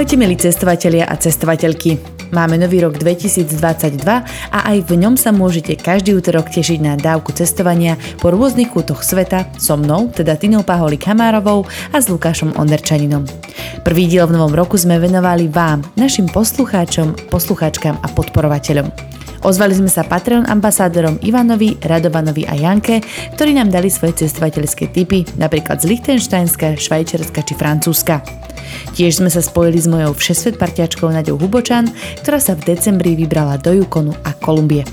Ahojte milí cestovatelia a cestovateľky. Máme nový rok 2022 a aj v ňom sa môžete každý útorok tešiť na dávku cestovania po rôznych kútoch sveta so mnou, teda Tinou Paholi Kamárovou a s Lukášom Onderčaninom. Prvý diel v novom roku sme venovali vám, našim poslucháčom, poslucháčkam a podporovateľom. Ozvali sme sa Patreon ambasádorom Ivanovi, Radovanovi a Janke, ktorí nám dali svoje cestovateľské tipy, napríklad z Lichtensteinska, Švajčiarska či Francúzska. Tiež sme sa spojili s mojou všesvet parťačkou Naďou Hubočan, ktorá sa v decembri vybrala do Yukonu a Kolumbie.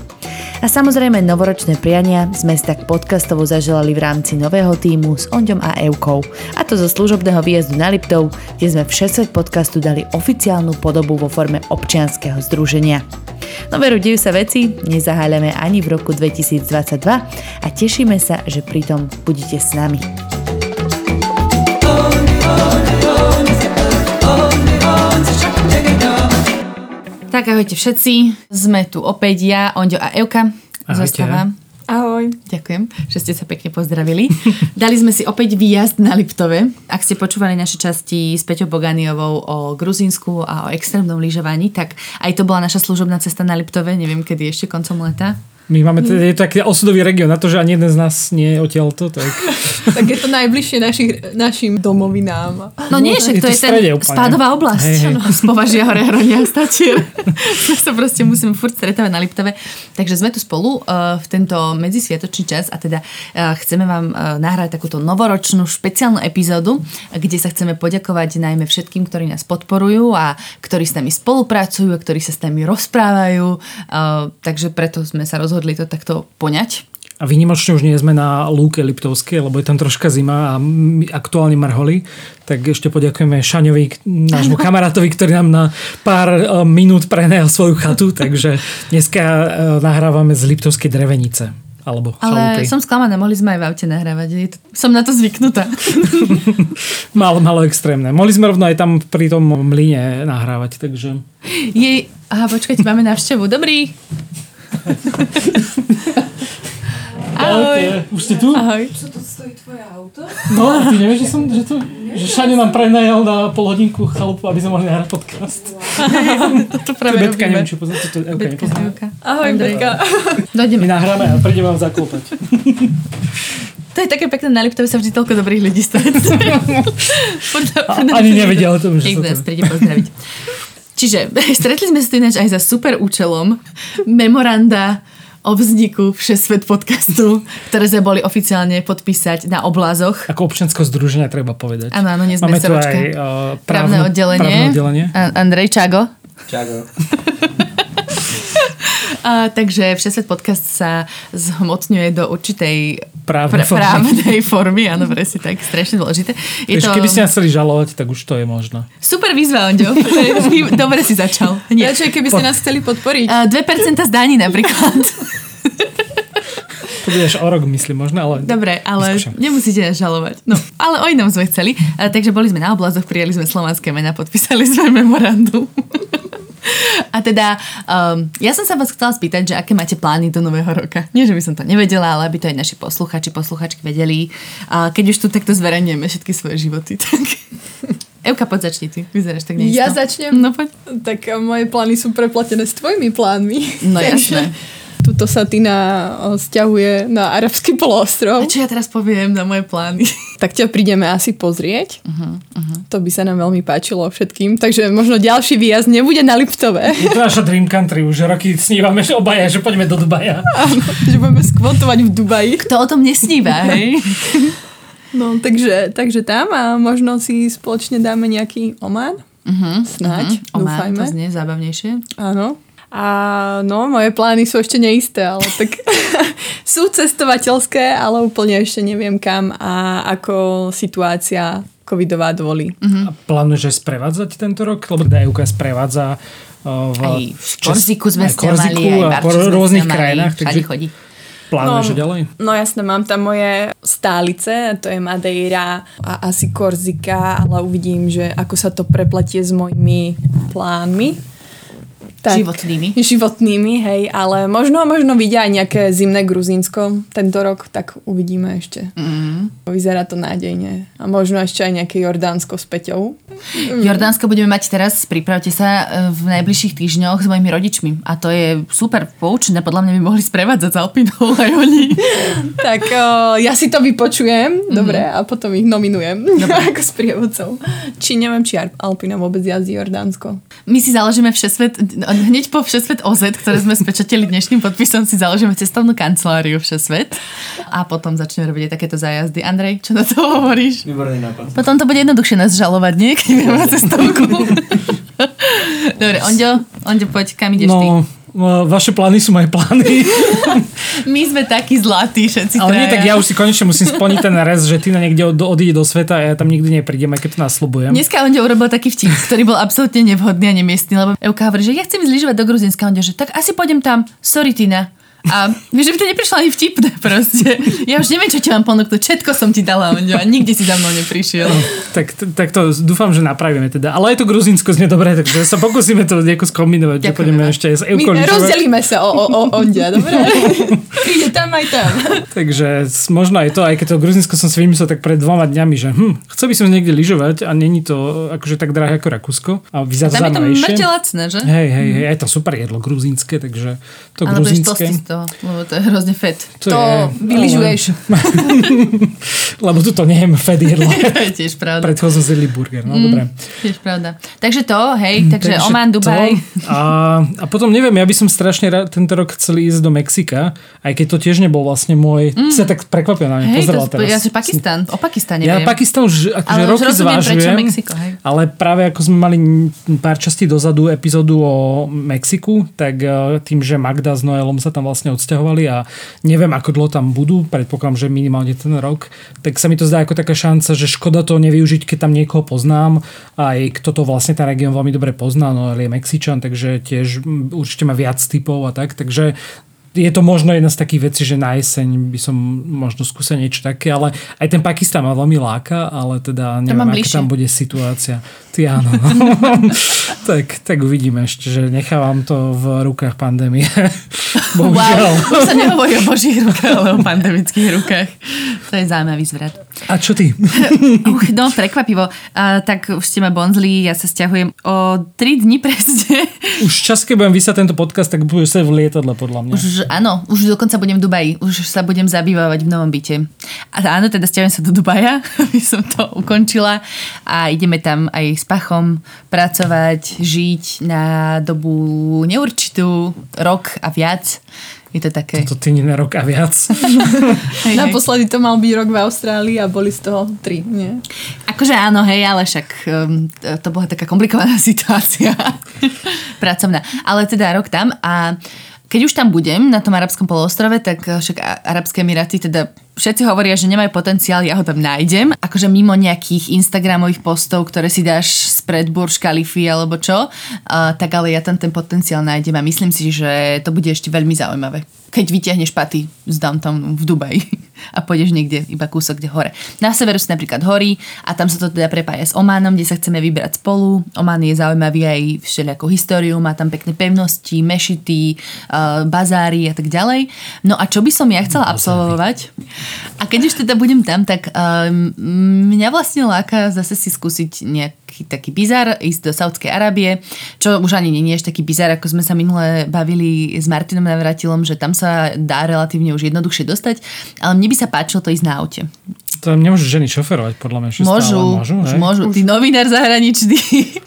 A samozrejme novoročné priania sme si tak podcastovo zaželali v rámci nového týmu s Onďom a Eukou. A to zo služobného výjazdu na Liptov, kde sme všesvet podcastu dali oficiálnu podobu vo forme občianskeho združenia. No veru, dejú sa veci, nezaháľame ani v roku 2022 a tešíme sa, že pritom budete s nami. Tak ahojte všetci, sme tu opäť ja, Onďo a Euka. Ahojte. Zostávam. Ahoj. Ďakujem, že ste sa pekne pozdravili. Dali sme si opäť výjazd na Liptove. Ak ste počúvali naše časti s Peťou Boganiovou o Gruzínsku a o extrémnom lyžovaní, tak aj to bola naša služobná cesta na Liptove, neviem kedy ešte koncom leta. My máme, teda, je to taký osudový región, na to, že ani jeden z nás nie je odtiaľto, tak Tak je to najbližšie našich, našim domovinám. No nie, však je to to je v strede ten úplne. spádová oblasť. Hej, hej. Áno, Z Považia hore, Hronia, Statier. My sa proste musíme furt stretávať na Liptove. Takže sme tu spolu uh, v tento medzisviatočný čas a teda uh, chceme vám uh, nahrať takúto novoročnú špeciálnu epizódu, kde sa chceme poďakovať najmä všetkým, ktorí nás podporujú a ktorí s nami spolupracujú a ktorí sa s nami rozprávajú. Uh, takže preto sme sa rozhodli to takto poňať. A výnimočne už nie sme na lúke Liptovskej, lebo je tam troška zima a aktuálne marholi. Tak ešte poďakujeme Šaňovi, nášmu kamarátovi, ktorý nám na pár e, minút prenajal svoju chatu. Takže dneska e, nahrávame z Liptovskej drevenice. Alebo Ale chalupy. som sklamaná, mohli sme aj v aute nahrávať. Je to, som na to zvyknutá. Malo, malo extrémne. Mohli sme rovno aj tam pri tom mlyne nahrávať, takže... Jej, aha, počkajte, máme návštevu. Dobrý. Ahoj. Už ste tu? Ahoj. No, ty nevieš, že som, že tu, že Šaňo nám prenajal na pol hodinku chalupu, aby sme mohli nahrať podcast. To To práve Betka, neviem, či poznáte to. Okay, Betka, nepoznám. Euka. Ahoj, Andrej. Betka. My Dojdeme. nahráme a prídem vám zaklopať. To je také pekné, na Liptove sa vždy toľko dobrých ľudí stretne. Ani nevedia o tom, že Niekto sa nás to... príde pozdraviť. Čiže stretli sme sa tu ináč aj za super účelom memoranda o vzniku Všesvet podcastu, ktoré sme boli oficiálne podpísať na oblázoch. Ako občianského združenia treba povedať. Áno, áno, nie sme Máme tu SROčka. aj uh, Právne právne, oddelenie. Právne oddelenie. A- Andrej Čago. Čago. A, takže Všesvet podcast sa zhmotňuje do určitej Právnej pr- formy. právnej formy. Áno, presne tak, strašne dôležité. Je Takže to Keby ste nás chceli žalovať, tak už to je možno. super výzva, Onďo. Dobre si začal. Nie. Radšej, keby ste nás chceli podporiť. A 2% z daní napríklad. To bude až o rok, myslím, možno, ale... Dobre, ale Vyskúšam. nemusíte nás žalovať. No, ale o inom sme chceli. A, takže boli sme na oblazoch, prijali sme slovanské mena, podpísali sme memorandum. A teda, um, ja som sa vás chcela spýtať, že aké máte plány do nového roka. Nie, že by som to nevedela, ale aby to aj naši posluchači, posluchačky vedeli. A keď už tu takto zverejňujeme všetky svoje životy, tak... Euka, poď začni ty. Vyzeráš tak neisto. Ja začnem? No poď. Tak moje plány sú preplatené s tvojimi plánmi. No jasné. Tuto sa Tina stiahuje na arabský A poloostrov. čo ja teraz poviem na moje plány? Tak ťa prídeme asi pozrieť. Mhm, To by sa nám veľmi páčilo všetkým. Takže možno ďalší výjazd nebude na Liptove. Je to naša dream country, už roky snívame, že obaja, že poďme do Dubaja. Áno, že budeme skvotovať v Dubaji. Kto o tom nesníva, hej? No, takže, takže tam a možno si spoločne dáme nejaký Oman. Uh-huh, Snáď, uh-huh. Omán, dúfajme. to znie zábavnejšie. Áno. A no, moje plány sú ešte neisté, ale tak sú cestovateľské, ale úplne ešte neviem kam a ako situácia covidová dovolí. A plánuješ aj sprevádzať tento rok? Lebo Dajuka sprevádza uh, v Aj v Korziku sme aj ste mali, Korziku aj sme rôznych mali, krajinách. Takže chodí. Plánuješ no, ďalej? No jasné, mám tam moje stálice, to je Madeira a asi Korzika, ale uvidím, že ako sa to prepletie s mojimi plánmi tak, životnými. Životnými, hej, ale možno, možno vidia aj nejaké zimné Gruzínsko tento rok, tak uvidíme ešte. Mm. Vyzerá to nádejne. A možno ešte aj nejaké Jordánsko s Peťou. Mm. Jordánsko budeme mať teraz, pripravte sa, e, v najbližších týždňoch s mojimi rodičmi. A to je super poučené, podľa mňa by mohli sprevádzať z Alpinou aj oni. tak o, ja si to vypočujem, mm. dobre, a potom ich nominujem dobre. ako sprievodcov. Či neviem, či Alpina vôbec jazdí Jordánsko. My si založíme všesvet, hneď po Všesvet OZ, ktoré sme spečatili dnešným podpisom, si založíme cestovnú kanceláriu Všesvet a potom začneme robiť aj takéto zájazdy. Andrej, čo na to hovoríš? Výborný nápad. Potom to bude jednoduchšie nás žalovať, nie? Keď na cestovku. Dobre, Ondio, Ondio, poď, kam ideš no, ty? vaše plány sú moje plány. My sme takí zlatí všetci Ale traja. nie, tak ja už si konečne musím splniť ten rez, že ty na niekde od, odíde do sveta a ja tam nikdy neprídem, aj keď to nasľubujem. Dneska on urobil taký vtip, ktorý bol absolútne nevhodný a nemiestný, lebo Euka hovorí, že ja chcem zlyžovať do Gruzinska. On že tak asi pôjdem tam. Sorry, Tina. A vieš, že by to neprišlo ani vtipné proste. Ja už neviem, čo ti mám ponúknuť. Všetko som ti dala, a nikde si za mnou neprišiel. No, tak, tak to dúfam, že napravíme teda. Ale aj to Gruzínsko znie dobré, takže sa pokúsime to nejako skombinovať. Ďakujem. Pôjdeme ešte s My rozdelíme sa o, o, o ondia, dobre? Ide tam aj tam. takže možno aj to, aj keď to Gruzínsko som si vymyslel tak pred dvoma dňami, že hm, chcel by som niekde lyžovať a není to akože tak drahé ako Rakúsko. A vyzerá Tam je to lacné, že? Hej, hej, hej, aj to super jedlo gruzínske, takže to Ale gruzínske lebo to je hrozne fet. To, to je, vyližuješ. lebo tu to nejem fet jedlo. tiež pravda. Predchod som zjedli burger, no mm, dobre. Tiež pravda. Takže to, hej, mm, takže, takže Oman, Dubaj. A, a potom neviem, ja by som strašne rád tento rok chcel ísť do Mexika, aj keď to tiež nebol vlastne môj, mm. sa tak prekvapil na mňa, hej, to, teraz. Ja si Pakistan, o Pakistane Ja Pakistan už akože roky rozumiem, zvážujem, Mexiko, hej. ale práve ako sme mali pár častí dozadu epizódu o Mexiku, tak eh, tým, že Magda s Noelom sa tam vlastne odsťahovali presťahovali a neviem, ako dlho tam budú, predpokladám, že minimálne ten rok, tak sa mi to zdá ako taká šanca, že škoda to nevyužiť, keď tam niekoho poznám, aj kto to vlastne ten región veľmi dobre pozná, no je Mexičan, takže tiež určite má viac typov a tak, takže je to možno jedna z takých vecí, že na jeseň by som možno skúsil niečo také, ale aj ten Pakistan ma veľmi láka, ale teda neviem, aká tam bude situácia. Ty áno. No. tak, tak uvidíme ešte, že nechávam to v rukách pandémie. Bohužiaľ. Wow, už sa nehovorí o božích rukách, ale o pandemických rukách. To je zaujímavý zvrat. A čo ty? Uch, no, prekvapivo. Uh, tak už ste ma bonzli, ja sa stiahujem o 3 dní presne. Už čas, keď budem vysať tento podcast, tak budeš sa v lietadle podľa mňa. Už, áno, už dokonca budem v Dubaji. Už sa budem zabývať v novom byte. A áno, teda stiahujem sa do Dubaja, aby som to ukončila. A ideme tam aj s Pachom pracovať, žiť na dobu neurčitú, rok a viac. Je to také... Toto ty na rok a viac. hej, Naposledy to mal byť rok v Austrálii a boli z toho tri, nie? Akože áno, hej, ale však um, to, bola taká komplikovaná situácia pracovná. Ale teda rok tam a keď už tam budem na tom arabskom poloostrove, tak však Arabské Emiráty teda všetci hovoria, že nemajú potenciál, ja ho tam nájdem. Akože mimo nejakých Instagramových postov, ktoré si dáš spred Burj Khalifa alebo čo, uh, tak ale ja tam ten potenciál nájdem a myslím si, že to bude ešte veľmi zaujímavé keď vyťahneš paty z downtown v Dubaji a pôjdeš niekde iba kúsok kde hore. Na severu sú napríklad hory a tam sa to teda prepája s Ománom, kde sa chceme vybrať spolu. Omán je zaujímavý aj všelijakou históriu, má tam pekné pevnosti, mešity, uh, bazáry a tak ďalej. No a čo by som ja chcela absolvovať? A keď už teda budem tam, tak um, mňa vlastne láka zase si skúsiť nejaký taký bizar, ísť do Saudskej Arábie, čo už ani nie je taký bizar, ako sme sa minule bavili s Martinom Navratilom, že tam sa dá relatívne už jednoduchšie dostať, ale mne by sa páčilo to ísť na aute. To nemôžu ženy šoferovať, podľa mňa. Môžu, môžu, už môžu. Ty novinár zahraničný.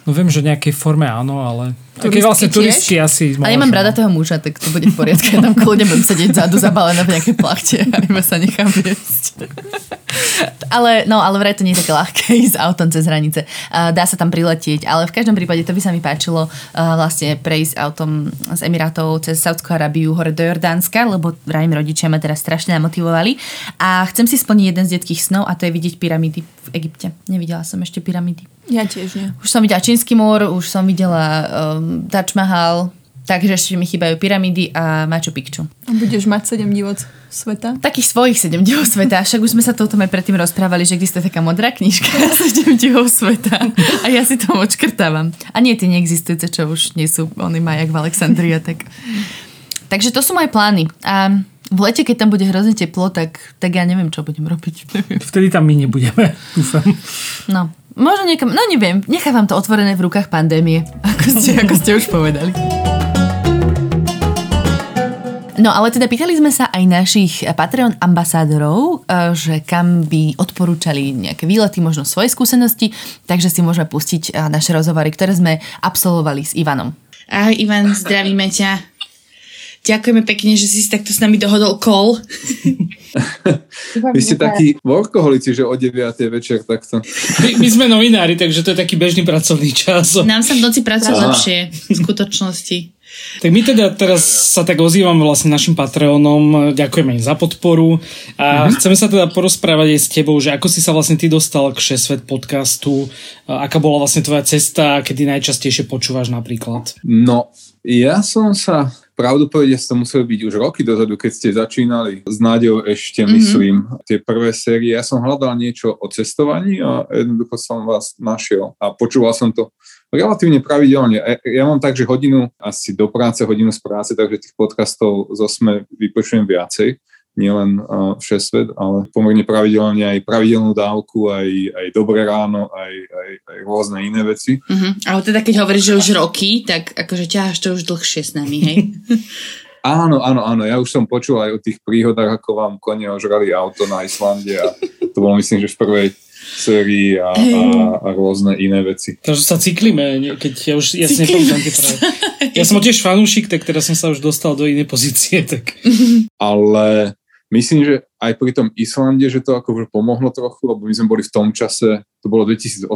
No viem, že v nejakej forme áno, ale Také vlastne turistky asi môžu. A ja mám rada toho muža, tak to bude v poriadku. Ja tam kľudne budem sedieť zadu zabalená v nejakej plachte a iba sa nechám viesť. ale, no, ale vraj to nie je také ľahké ísť autom cez hranice. Uh, dá sa tam priletieť, ale v každom prípade to by sa mi páčilo uh, vlastne prejsť autom z Emirátov cez Saudskú Arabiu hore do Jordánska, lebo vraj rodičia ma teraz strašne namotivovali. A chcem si splniť jeden z detských snov a to je vidieť pyramídy v Egypte. Nevidela som ešte pyramídy. Ja tiež nie. Už som videla Čínsky múr, už som videla um, Taj Mahal, Takže ešte mi chýbajú pyramídy a Machu Picchu. A budeš mať 7 divot sveta? Takých svojich 7 divov sveta. Však už sme sa to o tom aj predtým rozprávali, že existuje taká modrá knižka 7 divov sveta. A ja si to odškrtávam. A nie tie neexistujúce, čo už nie sú, oni majú jak v Alexandria, tak... Takže to sú moje plány. A v lete, keď tam bude hrozne teplo, tak, tak ja neviem, čo budem robiť. Vtedy tam my nebudeme, dúfam. No, možno niekam, no neviem, nechávam to otvorené v rukách pandémie, ako ste, ako ste už povedali. No ale teda pýtali sme sa aj našich Patreon ambasádorov, eh, že kam by odporúčali nejaké výlety, možno svoje skúsenosti, takže si môžeme pustiť eh, naše rozhovory, ktoré sme absolvovali s Ivanom. Ahoj Ivan, zdravíme ťa. Ďakujeme pekne, že si si takto s nami dohodol call. Vy ste takí workoholici, že o 9. večer takto. My, my sme novinári, takže to je taký bežný pracovný čas. Nám sa v noci pracuje lepšie v skutočnosti. Tak my teda teraz sa tak ozývame vlastne našim Patreonom, ďakujeme im za podporu a mm-hmm. chceme sa teda porozprávať aj s tebou, že ako si sa vlastne ty dostal k Šesvet podcastu, aká bola vlastne tvoja cesta, kedy najčastejšie počúvaš napríklad? No, ja som sa Pravdu povedať, to muselo byť už roky dozadu, keď ste začínali s Náďou ešte, mm-hmm. myslím, tie prvé série. Ja som hľadal niečo o cestovaní a jednoducho som vás našiel a počúval som to relatívne pravidelne. Ja mám tak, že hodinu asi do práce, hodinu z práce, takže tých podcastov zo SME vypočujem viacej nielen Všesvet, ale pomerne pravidelne aj pravidelnú dávku, aj, aj Dobré ráno, aj, aj, aj rôzne iné veci. Uh-huh. Ale teda keď hovoríš, že už roky, tak akože ťaháš to už dlhšie s nami, hej? áno, áno, áno. Ja už som počul aj o tých príhodách, ako vám kone ožrali auto na Islande a to bolo myslím, že v prvej sérii a, a, a rôzne iné veci. Takže sa cyklíme, keď ja už tie práve. Ja som tiež fanúšik, tak teraz som sa už dostal do inej pozície. Tak. Ale Myslím, že aj pri tom Islande, že to akože pomohlo trochu, lebo my sme boli v tom čase, to bolo 2018,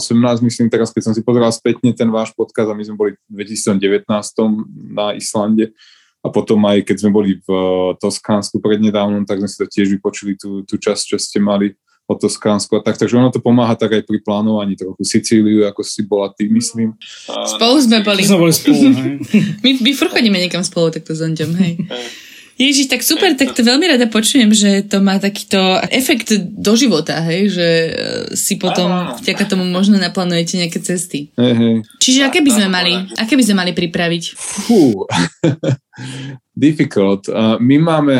myslím teraz, keď som si pozeral spätne ten váš podcast a my sme boli v 2019 na Islande a potom aj keď sme boli v Toskánsku prednedávnom, tak sme si to tiež vypočuli tú, tú časť, čo ste mali o Toskánsku a tak, takže ono to pomáha tak aj pri plánovaní trochu. Sicíliu, ako si bola ty, myslím. Spolu sme boli. Sme boli spolu, my, my furt chodíme niekam spolu takto s Ondom, hej. Ježiš, tak super, tak to veľmi rada počujem, že to má takýto efekt do života, hej, že e, si potom vďaka tomu možno naplánujete nejaké cesty. Čiže aké by sme mali, aké by sme mali pripraviť? Fú, difficult. Uh, my máme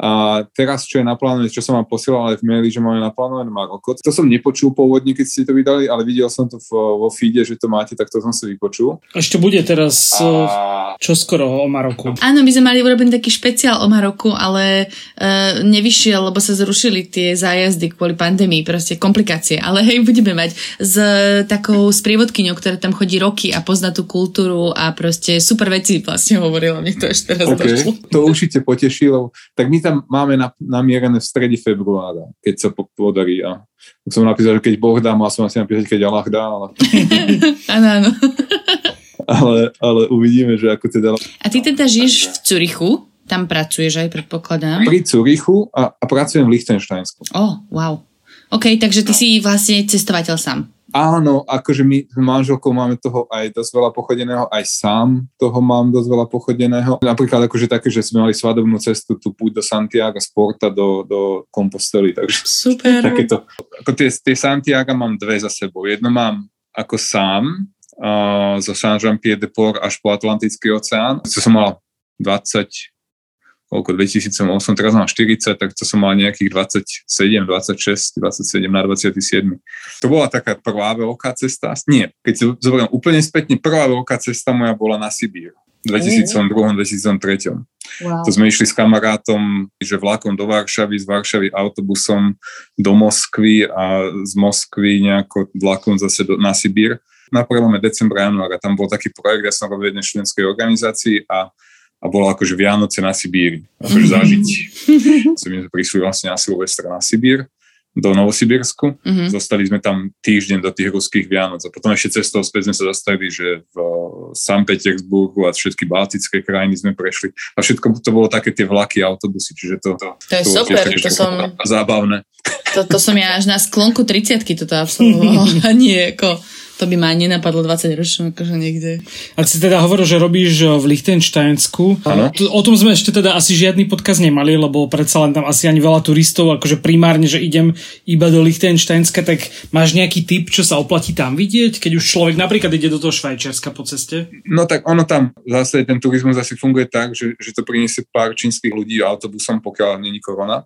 a teraz, čo je naplánované, čo som vám posielal aj v maili, že máme naplánované Maroko. To som nepočul pôvodne, keď ste to vydali, ale videl som to v, vo feede, že to máte, tak to som si vypočul. Ešte bude teraz a... čo skoro o Maroku. Áno, my sme mali urobiť taký špeciál o Maroku, ale uh, nevyšiel, lebo sa zrušili tie zájazdy kvôli pandémii, proste komplikácie. Ale hej, budeme mať s takou sprievodkyňou, ktorá tam chodí roky a pozná tú kultúru a proste super veci vlastne hovorila. Mne to ešte teraz okay. došlo. To určite potešilo. Tak my tam tam máme namierené v strede februára, keď sa podarí. A som napísal, že keď Boh dá, mal som asi napísať, keď Allah dá, ale... áno, áno. Ale, ale uvidíme, že ako teda... A ty teda žiješ v Curichu? Tam pracuješ aj, predpokladám. Pri Curichu a, a pracujem v Lichtensteinsku. Oh, wow. OK, takže ty si vlastne cestovateľ sám. Áno, akože my s manželkou máme toho aj dosť veľa pochodeného, aj sám toho mám dosť veľa pochodeného. Napríklad akože také, že sme mali svadobnú cestu, tu púť do Santiago z Porta do, do Compostely, takže Super. takéto. Ako tie, tie Santiago mám dve za sebou. Jedno mám ako sám, zo Saint-Jean-Pied-de-Port až po Atlantický oceán. To som mal 20, koľko, 2008, teraz mám 40, tak to som mal nejakých 27, 26, 27 na 27. To bola taká prvá veľká cesta. Nie, keď si zoberiem úplne spätne, prvá veľká cesta moja bola na Sibír. V 2002 2003. Wow. To sme išli s kamarátom, že vlakom do Varšavy, z Varšavy autobusom do Moskvy a z Moskvy nejako vlakom zase do, na Sibír. Na prelome decembra, januára tam bol taký projekt, ja som robil v jednej študentskej organizácii a a bolo akože Vianoce na Sibíri, akože mhm. zažiť. so my sme prišli vlastne na Silvestra na Sibír, do Novosibirsku. Mm-hmm. Zostali sme tam týždeň do tých ruských Vianoc a potom ešte cestou späť sme sa zastavili, že v San Petersburgu a všetky baltické krajiny sme prešli. A všetko to bolo také tie vlaky, autobusy, čiže to, to je to super, to som... Zábavné. To, to som ja až na sklonku 30 toto absolvovala, nie ako To by ma nenapadlo 20 ročnú, akože niekde. A si teda hovoril, že robíš v Lichtensteinsku. Áno. O tom sme ešte teda asi žiadny podcast nemali, lebo predsa len tam asi ani veľa turistov, akože primárne, že idem iba do Lichtensteinska, tak máš nejaký tip, čo sa oplatí tam vidieť, keď už človek napríklad ide do toho Švajčiarska po ceste? No tak ono tam zase ten turizmus asi funguje tak, že, že to priniesie pár čínskych ľudí autobusom, pokiaľ není korona.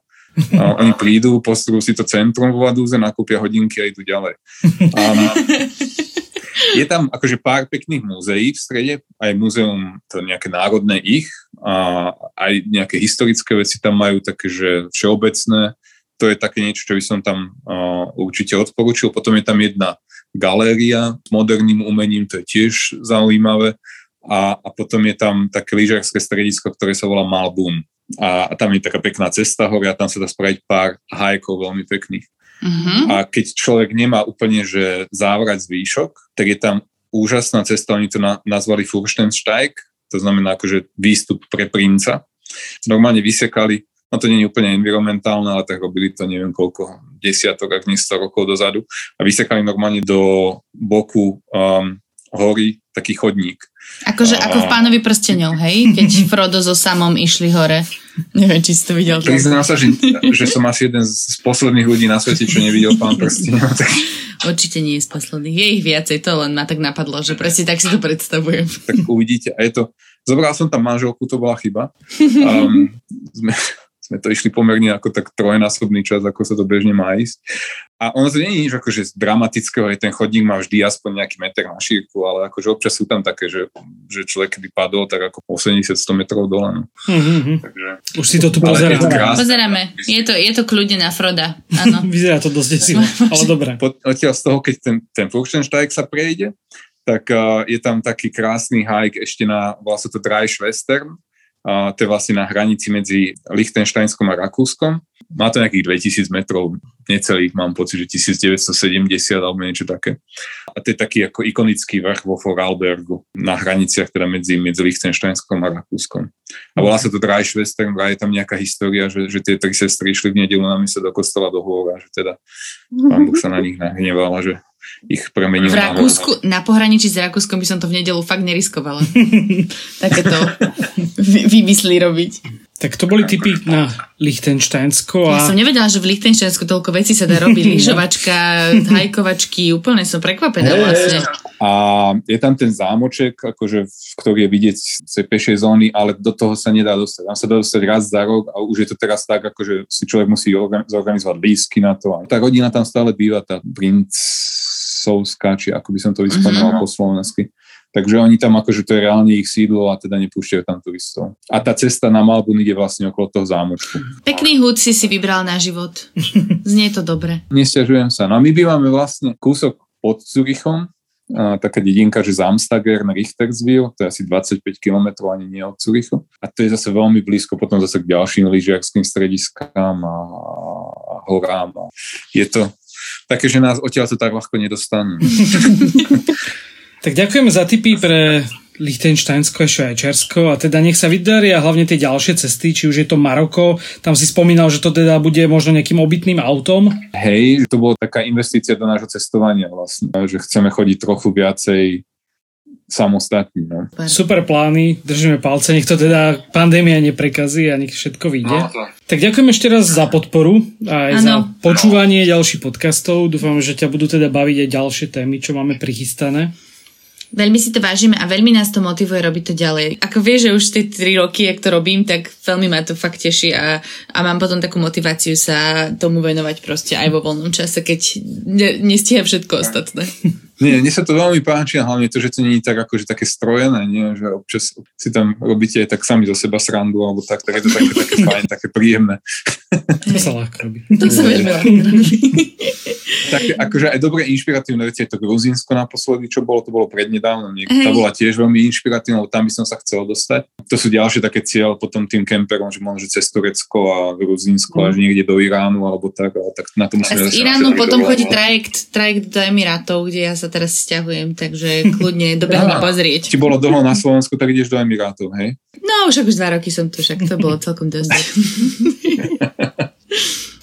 A oni prídu, postrú si to centrum vo Vadúze, nakúpia hodinky a idú ďalej. Um, je tam akože pár pekných múzeí v strede, aj múzeum to nejaké národné ich, a aj nejaké historické veci tam majú také, že všeobecné. To je také niečo, čo by som tam uh, určite odporúčil. Potom je tam jedna galéria s moderným umením, to je tiež zaujímavé. A, a potom je tam také lyžiarské stredisko, ktoré sa volá Malbum a, a tam je taká pekná cesta hore a tam sa dá spraviť pár hajkov veľmi pekných. Uh-huh. A keď človek nemá úplne, že závrať zvýšok, tak je tam úžasná cesta, oni to na, nazvali Furstensteig, to znamená akože výstup pre princa. Normálne vysekali, no to nie je úplne environmentálne, ale tak robili to neviem koľko, desiatok, ak nie 100 rokov dozadu a vysekali normálne do boku um, hory taký chodník. Akože ako v pánovi prstenov, hej? Keď Frodo so Samom išli hore. Neviem, či si to videl. Priznám sa, že, že som asi jeden z posledných ľudí na svete, čo nevidel pán prstenov. Tak... Určite nie je z posledných. Je ich viacej, to len ma tak napadlo, že presne tak si to predstavujem. Tak uvidíte. A je to... Zobral som tam manželku, to bola chyba. Um, sme, sme to išli pomerne ako tak trojnásobný čas, ako sa to bežne má ísť. A ono to nie je nič akože z dramatického, aj ten chodník má vždy aspoň nejaký meter na šírku, ale akože občas sú tam také, že, že človek keby padol tak ako 80-100 metrov dole. No. Mm-hmm. Takže, Už si to tu ale je to krásne. Pozeráme. Je to, je to kľudne na Froda. Áno. Vyzerá to dosť desivo, ale dobre. Odtiaľ z toho, keď ten, ten Furstensteig sa prejde, tak uh, je tam taký krásny hike ešte na, vlastne to Dreischwestern, uh, to je vlastne na hranici medzi Liechtensteinskom a Rakúskom. Má to nejakých 2000 metrov, necelých, mám pocit, že 1970 alebo niečo také. A to je taký ako ikonický vrch vo Vorarlbergu, na hraniciach teda medzi, medzi Liechtensteinskom a Rakúskom. A volá sa to Dreischwestern, vraj je tam nejaká história, že, že tie tri sestry išli v nedelu na mise do kostola do hôra, že teda pán Boh sa na nich nahneval a že ich premenil V na Rakúsku, na pohraničí s Rakúskom by som to v nedelu fakt neriskovala. Takéto vy- výmysly robiť. Tak to boli typy na Lichtensteinsko Ja a som nevedela, že v Lichtensteinsku toľko vecí sa dá robiť. Lyžovačka, hajkovačky, úplne som prekvapená vlastne. A je tam ten zámoček, akože, ktorý je vidieť z tej pešej zóny, ale do toho sa nedá dostať. Tam sa dá dostať raz za rok a už je to teraz tak, akože si človek musí organ- zorganizovať lísky na to. A tá rodina tam stále býva, tá princovská, či ako by som to vyspomenul po slovensky. Takže oni tam akože to je reálne ich sídlo a teda nepúšťajú tam turistov. A tá cesta na Malbun ide vlastne okolo toho zámočku. Pekný hud si si vybral na život. Znie to dobre. Nesťažujem sa. No a my bývame vlastne kúsok pod Zurichom, a taká dedinka, že Zamstager na Richtersville, to je asi 25 km ani nie od Zurichu. A to je zase veľmi blízko potom zase k ďalším lyžiarským strediskám a, a horám. A je to také, že nás odtiaľ to tak ľahko nedostanú. tak ďakujeme za tipy pre Lichtensteinsko a Švajčiarsko a teda nech sa vydaria hlavne tie ďalšie cesty, či už je to Maroko, tam si spomínal, že to teda bude možno nejakým obytným autom. Hej, to bola taká investícia do nášho cestovania vlastne, že chceme chodiť trochu viacej samostatní. No. Super plány, držíme palce, nech to teda pandémia neprekazí a nech všetko vyjde. No, Tak ďakujem ešte raz za podporu a aj za Áno. počúvanie ďalších podcastov. Dúfam, že ťa budú teda baviť aj ďalšie témy, čo máme prichystané. Veľmi si to vážime a veľmi nás to motivuje robiť to ďalej. Ako vieš, že už tie 3 roky, ak to robím, tak veľmi ma to fakt teší a, a mám potom takú motiváciu sa tomu venovať proste aj vo voľnom čase, keď ne, nestíha všetko ostatné. Nie, mne sa to veľmi páči a hlavne to, že to nie je tak akože také strojené, nie? že občas si tam robíte aj tak sami zo seba srandu alebo tak, tak je to také, také fajn, také príjemné. To sa ľahko robí. To sa veľmi ľahko robí. Také, akože aj dobre inšpiratívne veci, je to Gruzínsko naposledy, čo bolo, to bolo prednedávno, nie? tá bola tiež veľmi inšpiratívna, lebo tam by som sa chcel dostať. To sú ďalšie také cieľ potom tým kemperom, že možno, cez Turecko a Gruzínsko až niekde do Iránu alebo tak, ale tak na to A musíme z zase Iránu potom chodí trajekt, trajekt do Emirátov, kde ja sa teraz stiahujem, takže kľudne dobehni Á. pozrieť. Ti bolo dlho na Slovensku, tak ideš do Emirátov, hej? No, však už dva roky som tu, však to bolo celkom dosť.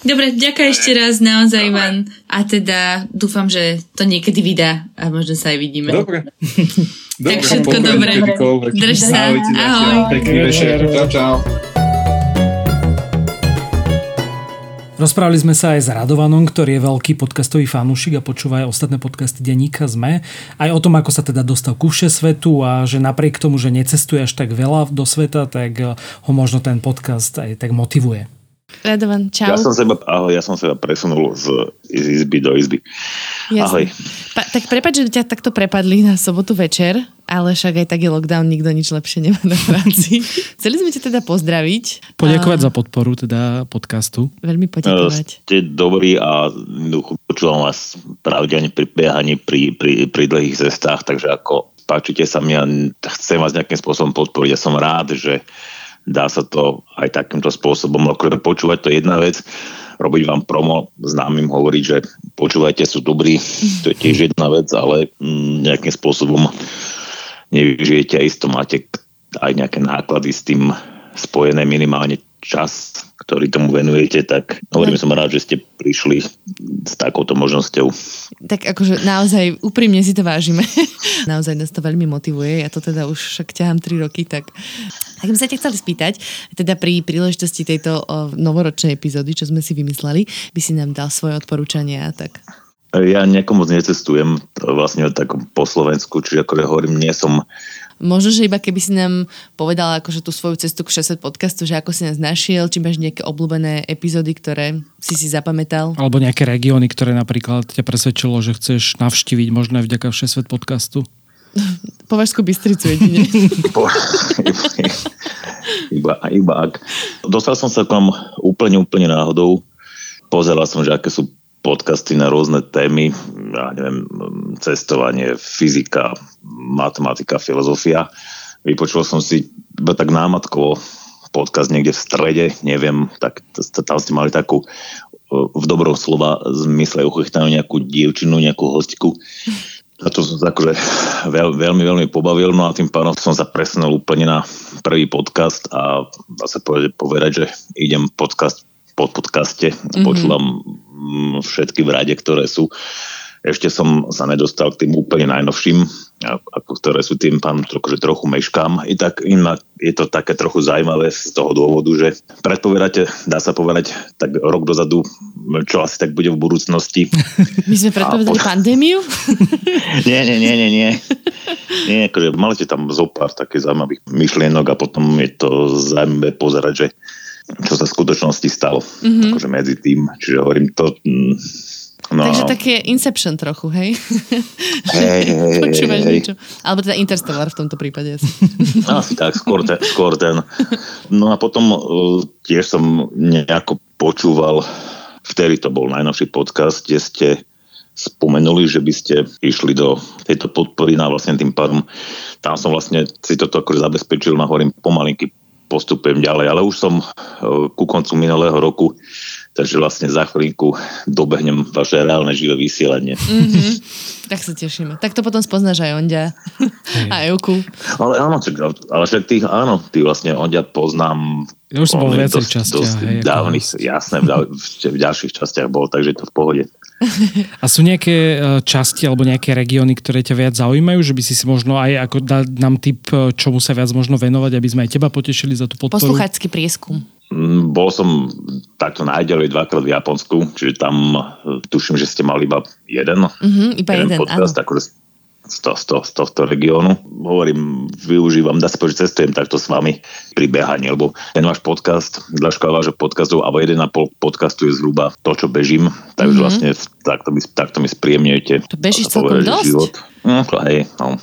Dobre, ďakujem ešte raz naozaj, Ivan. A teda dúfam, že to niekedy vydá a možno sa aj vidíme. Dobre. tak všetko dobre. Drž sa. Ahoj. Pekný večer. Čau, čau. Rozprávali sme sa aj s Radovanom, ktorý je veľký podcastový fanúšik a počúva aj ostatné podcasty denníka ZME. Aj o tom, ako sa teda dostal ku svetu a že napriek tomu, že necestuje až tak veľa do sveta, tak ho možno ten podcast aj tak motivuje. Radovan, čau. Ja som seba, ahoj, ja som seba presunul z, z izby do izby. Jasne. Ahoj. Pa, tak prepáč, že ťa takto prepadli na sobotu večer, ale však aj tak je lockdown, nikto nič lepšie nemá na práci. Chceli sme ťa teda pozdraviť. Poďakovať a... za podporu teda podcastu. Veľmi poďakovať. Ste dobrí a počúvam vás pravidelne pri behaní pri, pri, pri dlhých cestách, takže ako páčite sa mi a chcem vás nejakým spôsobom podporiť. Ja som rád, že dá sa to aj takýmto spôsobom. Okrem počúvať to je jedna vec, robiť vám promo, známym hovoriť, že počúvajte, sú dobrí, to je tiež jedna vec, ale mm, nejakým spôsobom nevyžijete a isto máte aj nejaké náklady s tým spojené minimálne čas, ktorý tomu venujete, tak hovorím, som rád, že ste prišli s takouto možnosťou. Tak akože naozaj úprimne si to vážime. naozaj nás to veľmi motivuje. Ja to teda už však ťahám 3 roky, tak tak sme sa ťa chceli spýtať, teda pri príležitosti tejto novoročnej epizódy, čo sme si vymysleli, by si nám dal svoje odporúčania, tak ja niekomu necestujem vlastne tak po Slovensku, čiže ako ja hovorím, nie som Možno, že iba keby si nám povedala akože tú svoju cestu k 60 podcastu, že ako si nás našiel, či máš nejaké obľúbené epizódy, ktoré si si zapamätal. Alebo nejaké regióny, ktoré napríklad ťa presvedčilo, že chceš navštíviť možno aj vďaka 60 podcastu. Považskú Bystricu jedine. iba, iba ak. Dostal som sa k vám úplne, úplne náhodou. Pozeral som, že aké sú podcasty na rôzne témy, ja neviem, cestovanie, fyzika, matematika, filozofia. Vypočul som si iba tak námatkovo podcast niekde v strede, neviem, tak tam ste mali takú v dobrom slova zmysle uchychtanú nejakú dievčinu, nejakú hostku. A to som sa akože veľ, veľmi, veľmi pobavil, no a tým pádom som sa presunul úplne na prvý podcast a dá sa povedať že idem podcast po podcaste, mm-hmm. počúvam Mm, všetky v rade, ktoré sú. Ešte som sa nedostal k tým úplne najnovším, ako ktoré sú tým pán trochu, že trochu meškám. I tak inak je to také trochu zaujímavé z toho dôvodu, že predpovedáte, dá sa povedať, tak rok dozadu, čo asi tak bude v budúcnosti. My sme predpovedali po... pandémiu? nie, nie, nie, nie, nie. Nie, akože máte tam zo pár takých zaujímavých myšlienok a potom je to zaujímavé pozerať, že čo sa v skutočnosti stalo mm-hmm. akože medzi tým. Čiže hovorím to... Mm, no, Takže také Inception trochu, hej? Hej, hej, Počúvaš hej, niečo. Alebo teda Interstellar v tomto prípade. Asi tak, skôr ten, skôr ten. No a potom uh, tiež som nejako počúval, vtedy to bol najnovší podcast, kde ste spomenuli, že by ste išli do tejto podpory na vlastne tým pádom. Tam som vlastne si toto akože zabezpečil na hovorím pomalinky postupujem ďalej, ale už som e, ku koncu minulého roku, takže vlastne za chvíľku dobehnem vaše reálne živé vysielanie. Mm-hmm. Tak sa tešíme. Tak to potom spoznáš aj Ondia a Euku. Ale áno, ale však tých, áno, ty vlastne Ondia poznám ja už som bol v viacej častiach. Dávnych, jasné, v, v, v ďalších častiach bol, takže to v pohode. A sú nejaké e, časti alebo nejaké regióny, ktoré ťa viac zaujímajú, že by si si možno aj ako dal nám tip, e, čomu sa viac možno venovať, aby sme aj teba potešili za tú podporu? Posluchácky prieskum. Mm, bol som takto najďalej dvakrát v Japonsku, čiže tam e, tuším, že ste mali iba jeden, mm-hmm, iba jeden, jeden podcast, áno. akože z, to, z, to, z tohto regiónu. Hovorím, využívam, dá sa povedať, cestujem takto s vami pri behaní, lebo ten váš podcast, dĺžka vášho podcastu, alebo 1,5 podcastu je zhruba to, čo bežím, takže mm-hmm. vlastne takto mi, takto mi spríjemňujete. To bežíš celkom dosť? Život. No, hej, no.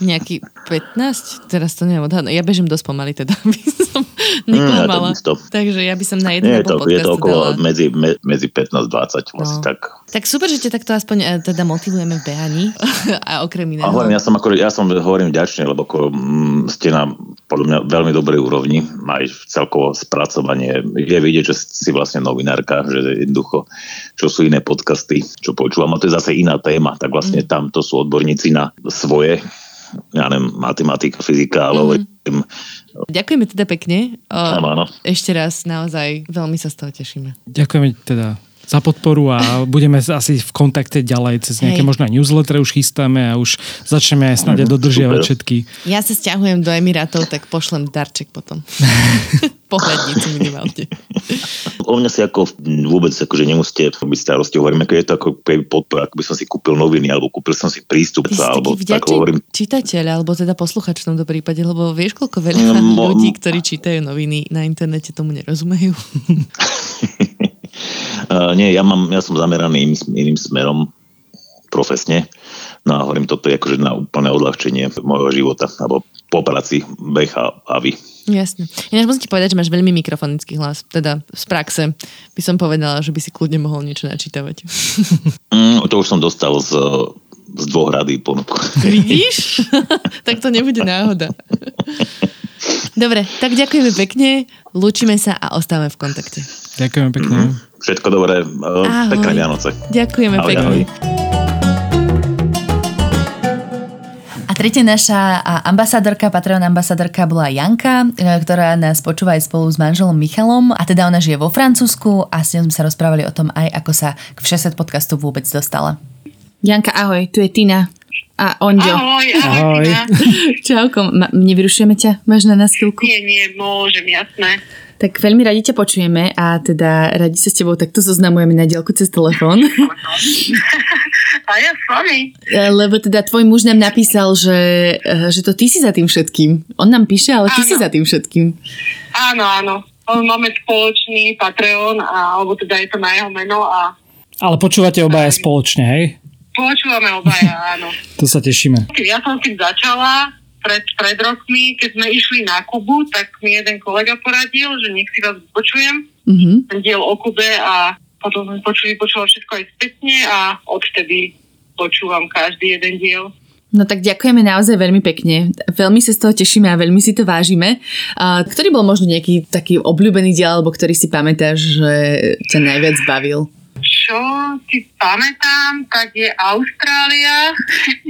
Nejaký 15? Teraz to neviem odhadnúť. Ja bežím dosť pomaly teda, by som neklamala. Mm, ja Takže ja by som na jeden Nie, to, je to okolo dala. medzi, me, medzi 15-20 vlastne no. tak. Tak super, že ťa takto aspoň e, teda motivujeme v behaní a okrem iného. A hovorím, ja som, ako, ja som hovorím vďačný, lebo ako, m, mm, ste na podľa mňa veľmi dobrej úrovni, aj celkovo spracovanie. Je vidieť, že si vlastne novinárka, že jednoducho, čo sú iné podcasty, čo počúvam, a to je zase iná téma, tak vlastne mm. tam to sú odborníci na svoje ja neviem, matematika, fyzika, ale mm-hmm. Ďakujeme teda pekne. O, Áno, áno. Ešte raz naozaj veľmi sa z toho tešíme. Ďakujeme teda za podporu a budeme asi v kontakte ďalej cez nejaké Hej. možno aj newslettere už chystáme a už začneme aj snáď dodržiavať Super. všetky. Ja sa stiahujem do Emirátov, tak pošlem darček potom. Pohľadnicu minimálne. O mňa si ako vôbec akože nemusíte byť starosti, hovorím, ako je to ako podpora, ako by som si kúpil noviny, alebo kúpil som si prístup, Ty si alebo taký tak hovorím, čitateľ, alebo teda posluchač v tomto prípade, lebo vieš, koľko veľa No, mo- ľudí, ktorí čítajú noviny na internete, tomu nerozumejú. Uh, nie, ja, mám, ja som zameraný iným, iným smerom profesne. No a hovorím, toto je akože na úplné odľahčenie môjho života, alebo po práci beh a, a vy. Jasne. Ináč musím ti povedať, že máš veľmi mikrofonický hlas. Teda z praxe by som povedala, že by si kľudne mohol niečo načítavať. Mm, to už som dostal z, z dvoch rady ponuku. Vidíš? tak to nebude náhoda. Dobre, tak ďakujeme pekne, lúčime sa a ostávame v kontakte. Ďakujeme pekne. Všetko dobré, Ahoj. pekné Vianoce. Ďakujeme Ahoj, pekne. ahoj. A tretia naša a, ambasádorka, Patreon ambasádorka bola Janka, e, ktorá nás počúva aj spolu s manželom Michalom a teda ona žije vo Francúzsku a s ňou sme sa rozprávali o tom aj, ako sa k Všeset podcastu vôbec dostala. Janka, ahoj, tu je Tina. A Onďo. Ahoj, ahoj, Ahoj. Čauko, ma, nevyrušujeme ťa? Máš na nás chvíľku? Nie, nie, môžem, jasné. Tak veľmi radi ťa počujeme a teda radi sa s tebou takto zoznamujeme na diálku cez telefón. A ja s vami. E, Lebo teda tvoj muž nám napísal, že, e, že to ty si za tým všetkým. On nám píše, ale ty Áno. si za tým všetkým. Áno, áno. Máme spoločný Patreon, a, alebo teda je to na jeho meno a Ale počúvate obaja spoločne, hej? Počúvame obaja, áno. To sa tešíme. Ja som s tým začala pred, pred rokmi, keď sme išli na Kubu, tak mi jeden kolega poradil, že nech si vás počujem, Mhm. ten diel o Kube a potom som počuli, počula všetko aj spätne a odtedy počúvam každý jeden diel. No tak ďakujeme naozaj veľmi pekne. Veľmi sa z toho tešíme a veľmi si to vážime. A ktorý bol možno nejaký taký obľúbený diel, alebo ktorý si pamätáš, že ťa najviac bavil? Čo si pamätám, tak je Austrália.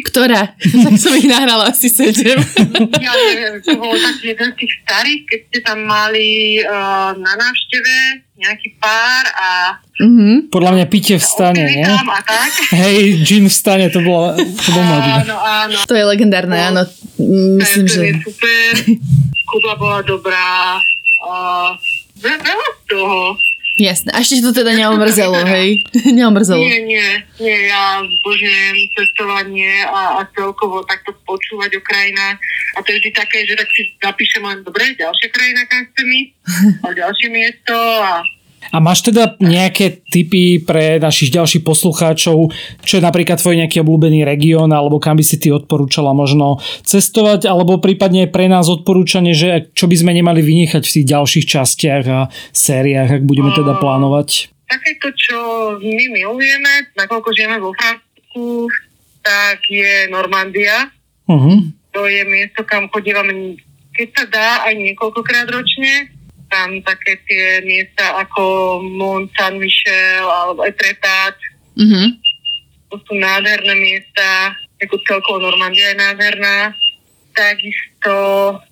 Ktorá? tak som ich nahrala asi sedem. Ja neviem, to bol taký jeden z tých starých, keď ste tam mali uh, na návšteve nejaký pár a mhm. Podľa mňa pitie v stane, opili nie? tam a tak. Hej, gin v stane, to bolo, to bolo. Áno, áno. To je legendárne, áno. Mm, Myslím, to že... je super. Kuba bola dobrá. Uh, ve- veľa z toho. Jasné. A ešte to teda neomrzelo, hej? neomrzelo. Nie, nie, nie, ja zbožňujem cestovanie a, a celkovo takto počúvať o krajinách. A to je vždy také, že tak si zapíšem len, dobre, ďalšia krajina, kam chcem ísť, a ďalšie miesto a A máš teda nejaké tipy pre našich ďalších poslucháčov, čo je napríklad tvoj nejaký obľúbený región, alebo kam by si ty odporúčala možno cestovať, alebo prípadne pre nás odporúčanie, že čo by sme nemali vynechať v tých ďalších častiach a sériách, ak budeme teda plánovať. takéto, čo my milujeme, nakoľko žijeme vo Francúzsku, tak je Normandia. Uh-huh. To je miesto, kam chodívame, keď sa dá, aj niekoľkokrát ročne. Tam také tie miesta ako Mont Saint-Michel alebo Etretat. Mhm. To sú nádherné miesta. Ako celkovo Normandia je nádherná. Takisto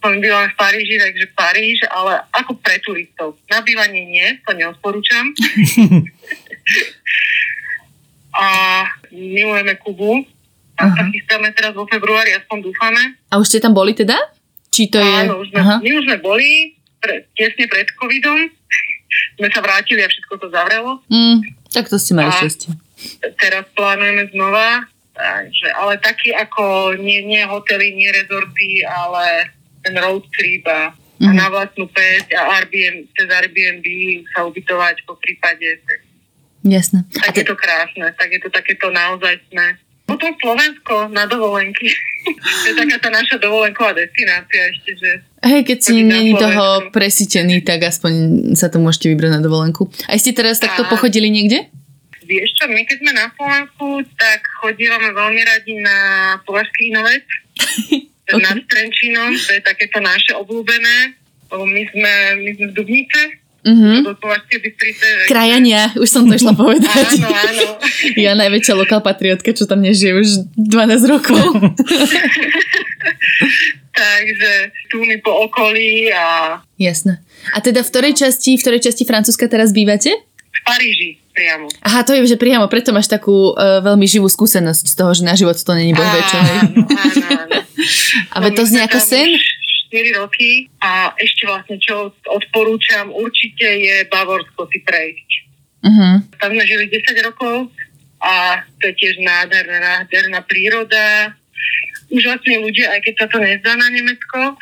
som bývala v Paríži, takže Paríž, ale ako pre turistov. Na bývanie nie, to neodporúčam. a milujeme Kubu. A sa chystáme teraz vo februári, aspoň dúfame. A už ste tam boli teda? Či to je... Áno, už sme, Aha. my už sme boli pre, tesne pred covidom. sme sa vrátili a všetko to zavrelo. Mm, tak to ste mali šťastie. Teraz plánujeme znova. Takže, ale taký ako nie, nie hotely, nie rezorty, ale ten road trip a, a Mhm. na vlastnú päť a Airbnb, cez Airbnb sa ubytovať po prípade. Jasné. tak je to krásne, tak je to takéto naozaj sme. Potom Slovensko na dovolenky. to je taká tá naša dovolenková destinácia ešte, že Hej, keď si není toho presítený, tak aspoň sa to môžete vybrať na dovolenku. A ste teraz takto Á. pochodili niekde? Vieš čo, my keď sme na Slovensku, tak chodívame veľmi radi na Považský Inovec, Ok. okay. nad Trenčínom, to je takéto naše obľúbené, my sme, my sme z Dubnice, Mhm. Bystrice. takže- Krajania, už som to išla povedať. Áno, áno. Ja najväčšia lokál patriotka, čo tam nežije už 12 rokov. Takže túmy po okolí a Jasné. A teda v ktorej časti, v ktorej časti Francúzska teraz bývate? v Paríži priamo. Aha, to je, že priamo preto máš takú uh, veľmi živú skúsenosť z toho, že na život to není? Áno, áno, áno. A to znie ako sen? už 4 roky a ešte vlastne čo odporúčam určite je Bavorsko si prejsť. Uh-huh. Tam sme žili 10 rokov a to je tiež nádherná, nádherná príroda. Úžasní ľudia, aj keď sa to nezdá na Nemecko.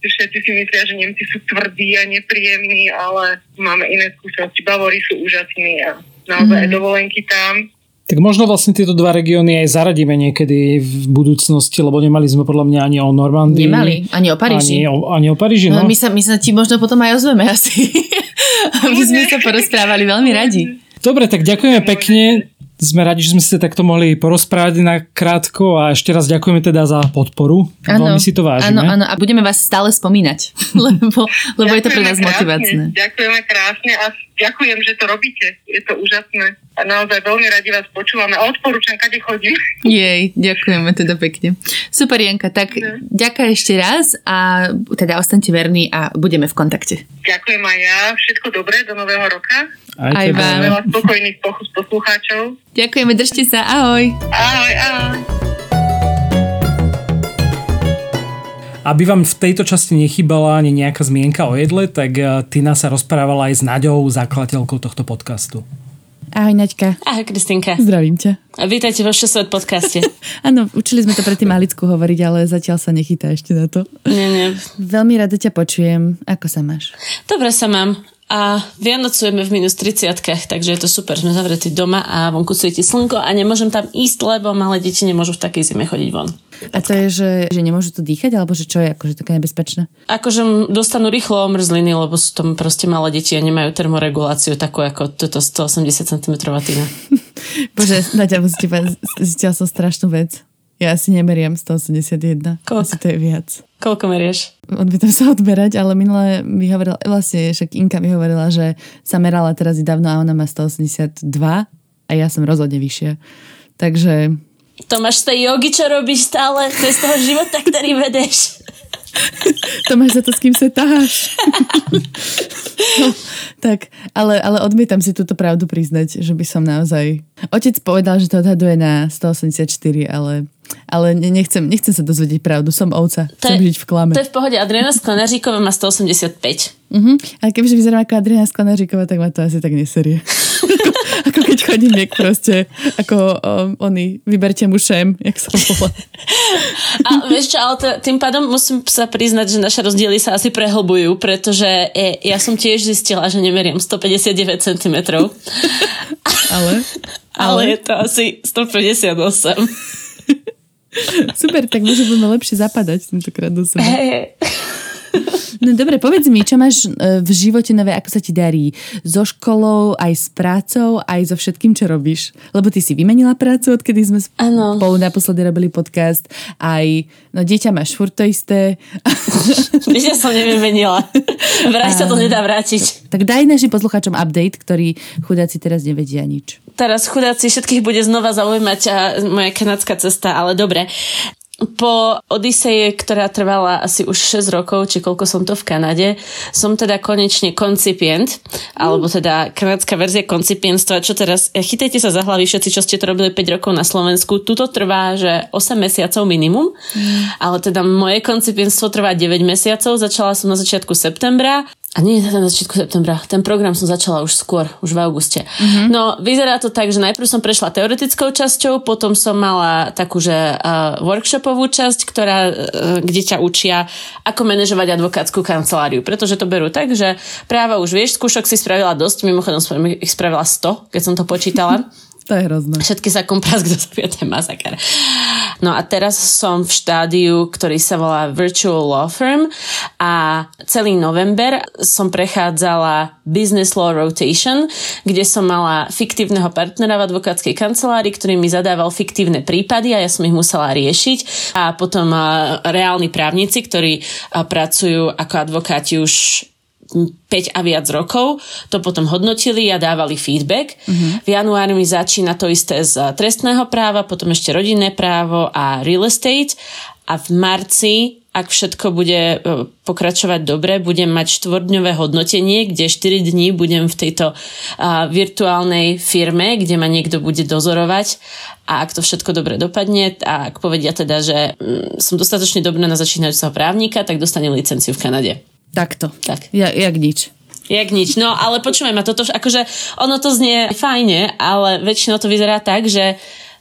Všetci si myslia, že Nemci sú tvrdí a nepríjemní, ale máme iné skúsenosti. Bavori sú úžasní a naozaj mm. dovolenky tam. Tak možno vlastne tieto dva regióny aj zaradíme niekedy v budúcnosti, lebo nemali sme podľa mňa ani o Normandii. Nemali, ani o Paríži. Ani o, ani o Paríži, No, no. my, sa, my sa ti možno potom aj ozveme asi. Aby sme sa porozprávali veľmi radi. Dobre, tak ďakujeme pekne. Sme radi, že sme si sa takto mohli porozprávať na krátko a ešte raz ďakujeme teda za podporu. Veľmi si to vážime. Áno, áno, a budeme vás stále spomínať, lebo, lebo je to pre nás Ďakujeme motivačné. Krásne, ďakujeme krásne a ďakujem, že to robíte. Je to úžasné. A naozaj veľmi radi vás počúvame. A odporúčam, kade chodím. Jej, ďakujeme teda pekne. Super, Janka, tak ďakujem ešte raz a teda ostaňte verní a budeme v kontakte. Ďakujem aj ja. Všetko dobré do nového roka. Aj, Aj vám. Veľa spokojných pochus poslucháčov. Ďakujeme, držte sa, ahoj. Ahoj, ahoj. Aby vám v tejto časti nechybala ani nejaká zmienka o jedle, tak eh, Tina sa rozprávala aj s Naďou, zakladateľkou tohto podcastu. Ahoj, Naďka. Ahoj, Kristinka. Zdravím ťa. A vítajte vo Šesvet podcaste. Áno, učili sme to predtým Malicku hovoriť, ale zatiaľ sa nechytá ešte na to. Nie, nie. Veľmi rada ťa počujem. Ako sa máš? Dobre sa mám. A vianocujeme v minus 30 takže je to super. Sme zavretí doma a vonku svieti slnko a nemôžem tam ísť, lebo malé deti nemôžu v takej zime chodiť von. A to je, že, že nemôžu tu dýchať, alebo že čo je akože také nebezpečné? Akože dostanú rýchlo omrzliny, lebo sú tam proste malé deti a nemajú termoreguláciu takú ako toto 180 cm tina. Bože, povedať, zistila som strašnú vec. Ja asi nemeriem 181. Koľko? Asi to je viac. Koľko merieš? Odmietam sa odmerať, ale minule mi hovorila, vlastne však Inka mi hovorila, že sa merala teraz dávno a ona má 182 a ja som rozhodne vyššia. Takže To máš z tej jogy, čo robíš stále? To je z toho života, ktorý vedeš. to máš za to, s kým sa taháš. no, tak, ale, ale odmietam si túto pravdu priznať, že by som naozaj... Otec povedal, že to odhaduje na 184, ale, ale ne- nechcem, nechcem sa dozvedieť pravdu. Som ovca. Chcem je- žiť v klame. To je v pohode. Adriana Sklenaříková má 185. Uh-huh. A kebyže vyzerám ako Adriana Sklenaříková, tak ma to asi tak neserie. ako, ako keď chodím niek proste, ako um, oni, vyberte mu šem, jak sa volá. A vieš čo, ale to, tým pádom musím sa priznať, že naše rozdiely sa asi prehlbujú, pretože e, ja som tiež zistila, že nemeriem 159 cm. Ale, Ale je to asi 158. super, tak možno budeme lepšie zapadať tentokrát do seba. Hey. No dobre, povedz mi, čo máš e, v živote nové, ako sa ti darí? So školou, aj s prácou, aj so všetkým, čo robíš? Lebo ty si vymenila prácu, odkedy sme Áno. spolu naposledy robili podcast. Aj, no dieťa máš furt to isté. Vieš, ja som nevymenila. Vraj sa to nedá vrátiť. tak daj našim poslucháčom update, ktorí chudáci teraz nevedia nič. Teraz chudáci všetkých bude znova zaujímať a moja kanadská cesta, ale dobre. Po Odiseje, ktorá trvala asi už 6 rokov, či koľko som to v Kanade, som teda konečne koncipient, alebo teda kanadská verzia koncipientstva, čo teraz, eh, chytajte sa za hlavy všetci, čo ste to robili 5 rokov na Slovensku. Tuto trvá, že 8 mesiacov minimum, ale teda moje koncipientstvo trvá 9 mesiacov, začala som na začiatku septembra a nie na začiatku septembra. Ten program som začala už skôr, už v auguste. Mm-hmm. No, vyzerá to tak, že najprv som prešla teoretickou časťou, potom som mala takú, že uh, workshopovú časť, ktorá, uh, kde ťa učia, ako manažovať advokátsku kanceláriu. Pretože to berú tak, že práva už vieš, skúšok si spravila dosť, mimochodom som ich spravila 100, keď som to počítala. To je hrozné. Všetky sa kompras, kto sa je masaker. No a teraz som v štádiu, ktorý sa volá Virtual Law Firm a celý november som prechádzala Business Law Rotation, kde som mala fiktívneho partnera v advokátskej kancelárii, ktorý mi zadával fiktívne prípady a ja som ich musela riešiť. A potom a, reálni právnici, ktorí a, pracujú ako advokáti už 5 a viac rokov, to potom hodnotili a dávali feedback. Uh-huh. V januári mi začína to isté z trestného práva, potom ešte rodinné právo a real estate a v marci ak všetko bude e, pokračovať dobre, budem mať štvordňové hodnotenie, kde 4 dní budem v tejto uh, virtuálnej firme, kde ma niekto bude dozorovať a ak to všetko dobre dopadne a ak povedia teda, že mm, som dostatočne dobrá na začínajúceho právnika, tak dostanem licenciu v Kanade. Takto. Tak. Ja, jak nič. Jak nič. No ale počúvaj ma, toto akože ono to znie fajne, ale väčšinou to vyzerá tak, že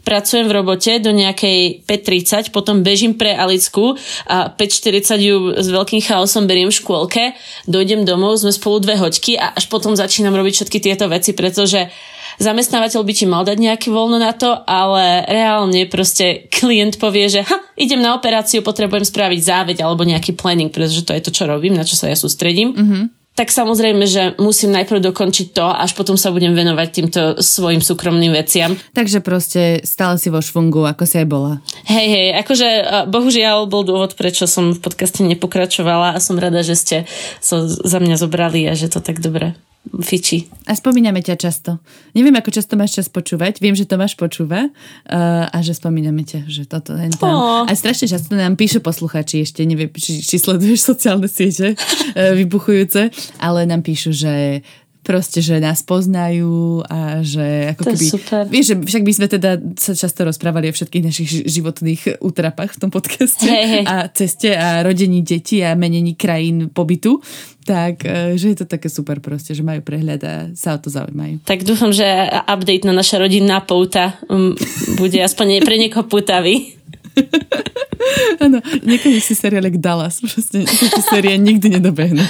pracujem v robote do nejakej 5.30, potom bežím pre Alicku a 5.40 ju s veľkým chaosom beriem v škôlke, dojdem domov, sme spolu dve hoďky a až potom začínam robiť všetky tieto veci, pretože zamestnávateľ by ti mal dať nejaké voľno na to, ale reálne proste klient povie, že ha, idem na operáciu, potrebujem spraviť záveď alebo nejaký planning, pretože to je to, čo robím, na čo sa ja sústredím. Mm-hmm tak samozrejme, že musím najprv dokončiť to, až potom sa budem venovať týmto svojim súkromným veciam. Takže proste stále si vo švungu, ako si aj bola. Hej, hej, akože bohužiaľ bol dôvod, prečo som v podcaste nepokračovala a som rada, že ste sa so za mňa zobrali a že to tak dobre fiči. A spomíname ťa často. Neviem, ako často máš čas počúvať. Viem, že Tomáš počúva uh, a že spomíname ťa, že toto je tam. Oh. A strašne často nám píšu posluchači, ešte neviem, či, či sleduješ sociálne siete uh, vybuchujúce, ale nám píšu, že proste, že nás poznajú a že ako to keby... super. Vieš, že však by sme teda sa často rozprávali o všetkých našich životných útrapách v tom podcaste hey, hey. a ceste a rodení detí a menení krajín pobytu, tak e, že je to také super proste, že majú prehľad a sa o to zaujímajú. Tak dúfam, že update na naša rodinná pouta um, bude aspoň pre niekoho putavý. Áno, niekedy si seriálek Dallas, proste tieto série nikdy nedobehnú.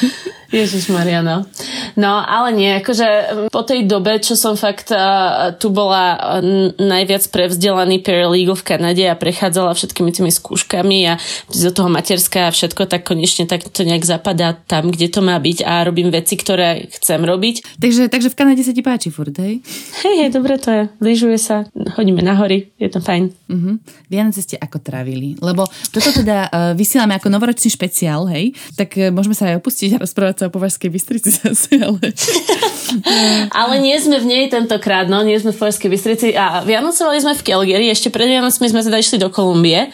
Ježiš Mariano. No, ale nie, akože po tej dobe, čo som fakt uh, tu bola uh, najviac prevzdelaný paralegal v Kanade a prechádzala všetkými tými skúškami a do toho materská a všetko, tak konečne tak to nejak zapadá tam, kde to má byť a robím veci, ktoré chcem robiť. Takže, takže v Kanade sa ti páči furt, hej? Hej, hej, dobre to je. Lyžuje sa, chodíme na hory, je to fajn. Uh-huh. Vianoce ste ako trávili? Lebo toto teda uh, vysielame ako novoročný špeciál, hej? Tak uh, môžeme sa aj opustiť a rozprávať sa o Považskej Bystrici zase, ale... ale nie sme v nej tentokrát, no, nie sme v Považskej Bystrici a Vianocovali sme v Calgary, ešte pred Vianocmi sme teda išli do Kolumbie.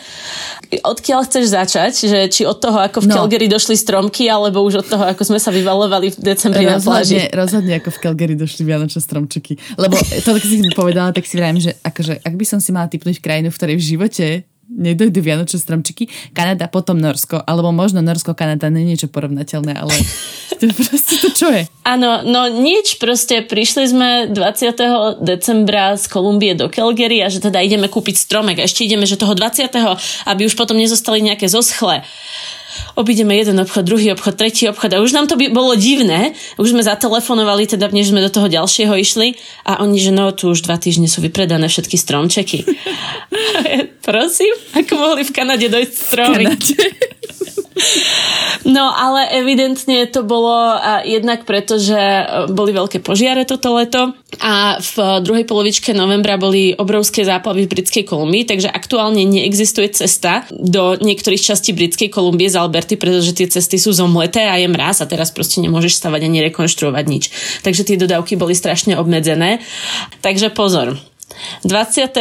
Odkiaľ chceš začať? Že či od toho, ako v no. Calgary došli stromky, alebo už od toho, ako sme sa vyvalovali v decembri rozhodne, na pláži? Rozhodne, ako v Calgary došli Vianočné stromčeky. Lebo to, keď si povedala, tak si vravím, že akože, ak by som si mala typnúť krajinu, v ktorej v živote nedojdu Vianočné stromčiky, Kanada, potom Norsko, alebo možno Norsko, Kanada, nie niečo porovnateľné, ale to proste to čo je? Áno, no nič, proste prišli sme 20. decembra z Kolumbie do Calgary a že teda ideme kúpiť stromek a ešte ideme, že toho 20. aby už potom nezostali nejaké zoschle obídeme jeden obchod, druhý obchod, tretí obchod a už nám to by bolo divné. Už sme zatelefonovali, teda než sme do toho ďalšieho išli a oni, že no, tu už dva týždne sú vypredané všetky stromčeky. Prosím, ako mohli v Kanade dojsť stromy? No ale evidentne to bolo jednak preto, že e, boli veľké požiare toto leto a v druhej polovičke novembra boli obrovské záplavy v Britskej Kolumbii, takže aktuálne neexistuje cesta do niektorých častí Britskej Kolumbie z Alberty, pretože tie cesty sú zomleté a je mraz a teraz proste nemôžeš stavať ani rekonštruovať nič. Takže tie dodávky boli strašne obmedzené. Takže pozor. 20.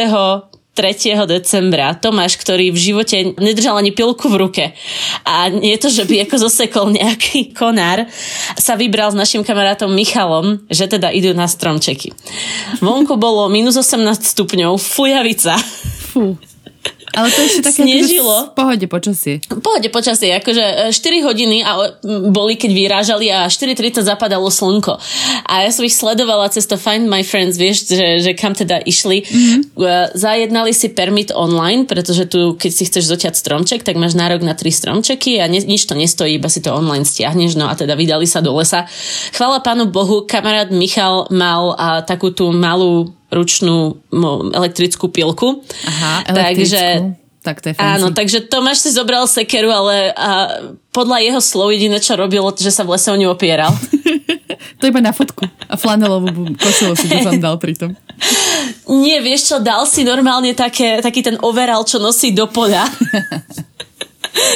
3. decembra Tomáš, ktorý v živote nedržal ani pilku v ruke a nie to, že by ako zosekol nejaký konár, sa vybral s našim kamarátom Michalom, že teda idú na stromčeky. Vonku bolo minus 18 stupňov, fujavica. Fú. Ale to ešte také Snežilo. v pohode počasie. V pohode počasie, akože 4 e, hodiny a boli, keď vyrážali a 4.30 zapadalo slnko. A ja som ich sledovala cez to Find My Friends, vieš, že, že kam teda išli. Mm-hmm. Zajednali si permit online, pretože tu, keď si chceš zoťať stromček, tak máš nárok na 3 stromčeky a ne, nič to nestojí, iba si to online stiahneš, no a teda vydali sa do lesa. Chvala pánu Bohu, kamarát Michal mal a, takú tú malú ručnú elektrickú pilku. Aha, elektrickú. Takže, tak to je fancy. Áno, takže Tomáš si zobral sekeru, ale a podľa jeho slov jediné, čo robilo, že sa v lese o ňu opieral. to iba na fotku. A flanelovú košelu si to tam dal pritom. Nie, vieš čo, dal si normálne také, taký ten overall, čo nosí do poľa.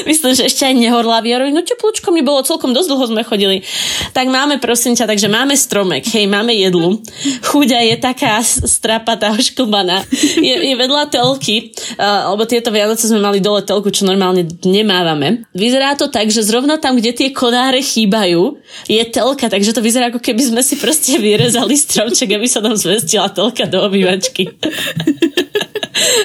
Myslím, že ešte aj nehorlaví. Ja no teplúčko mi bolo celkom dosť dlho sme chodili. Tak máme, prosím ťa, takže máme stromek, hej, máme jedlu. Chuďa je taká strapatá, ošklbaná. Je, je vedľa telky, uh, lebo tieto Vianoce sme mali dole telku, čo normálne nemávame. Vyzerá to tak, že zrovna tam, kde tie konáre chýbajú, je telka, takže to vyzerá ako keby sme si proste vyrezali stromček, aby sa tam zvestila telka do obývačky.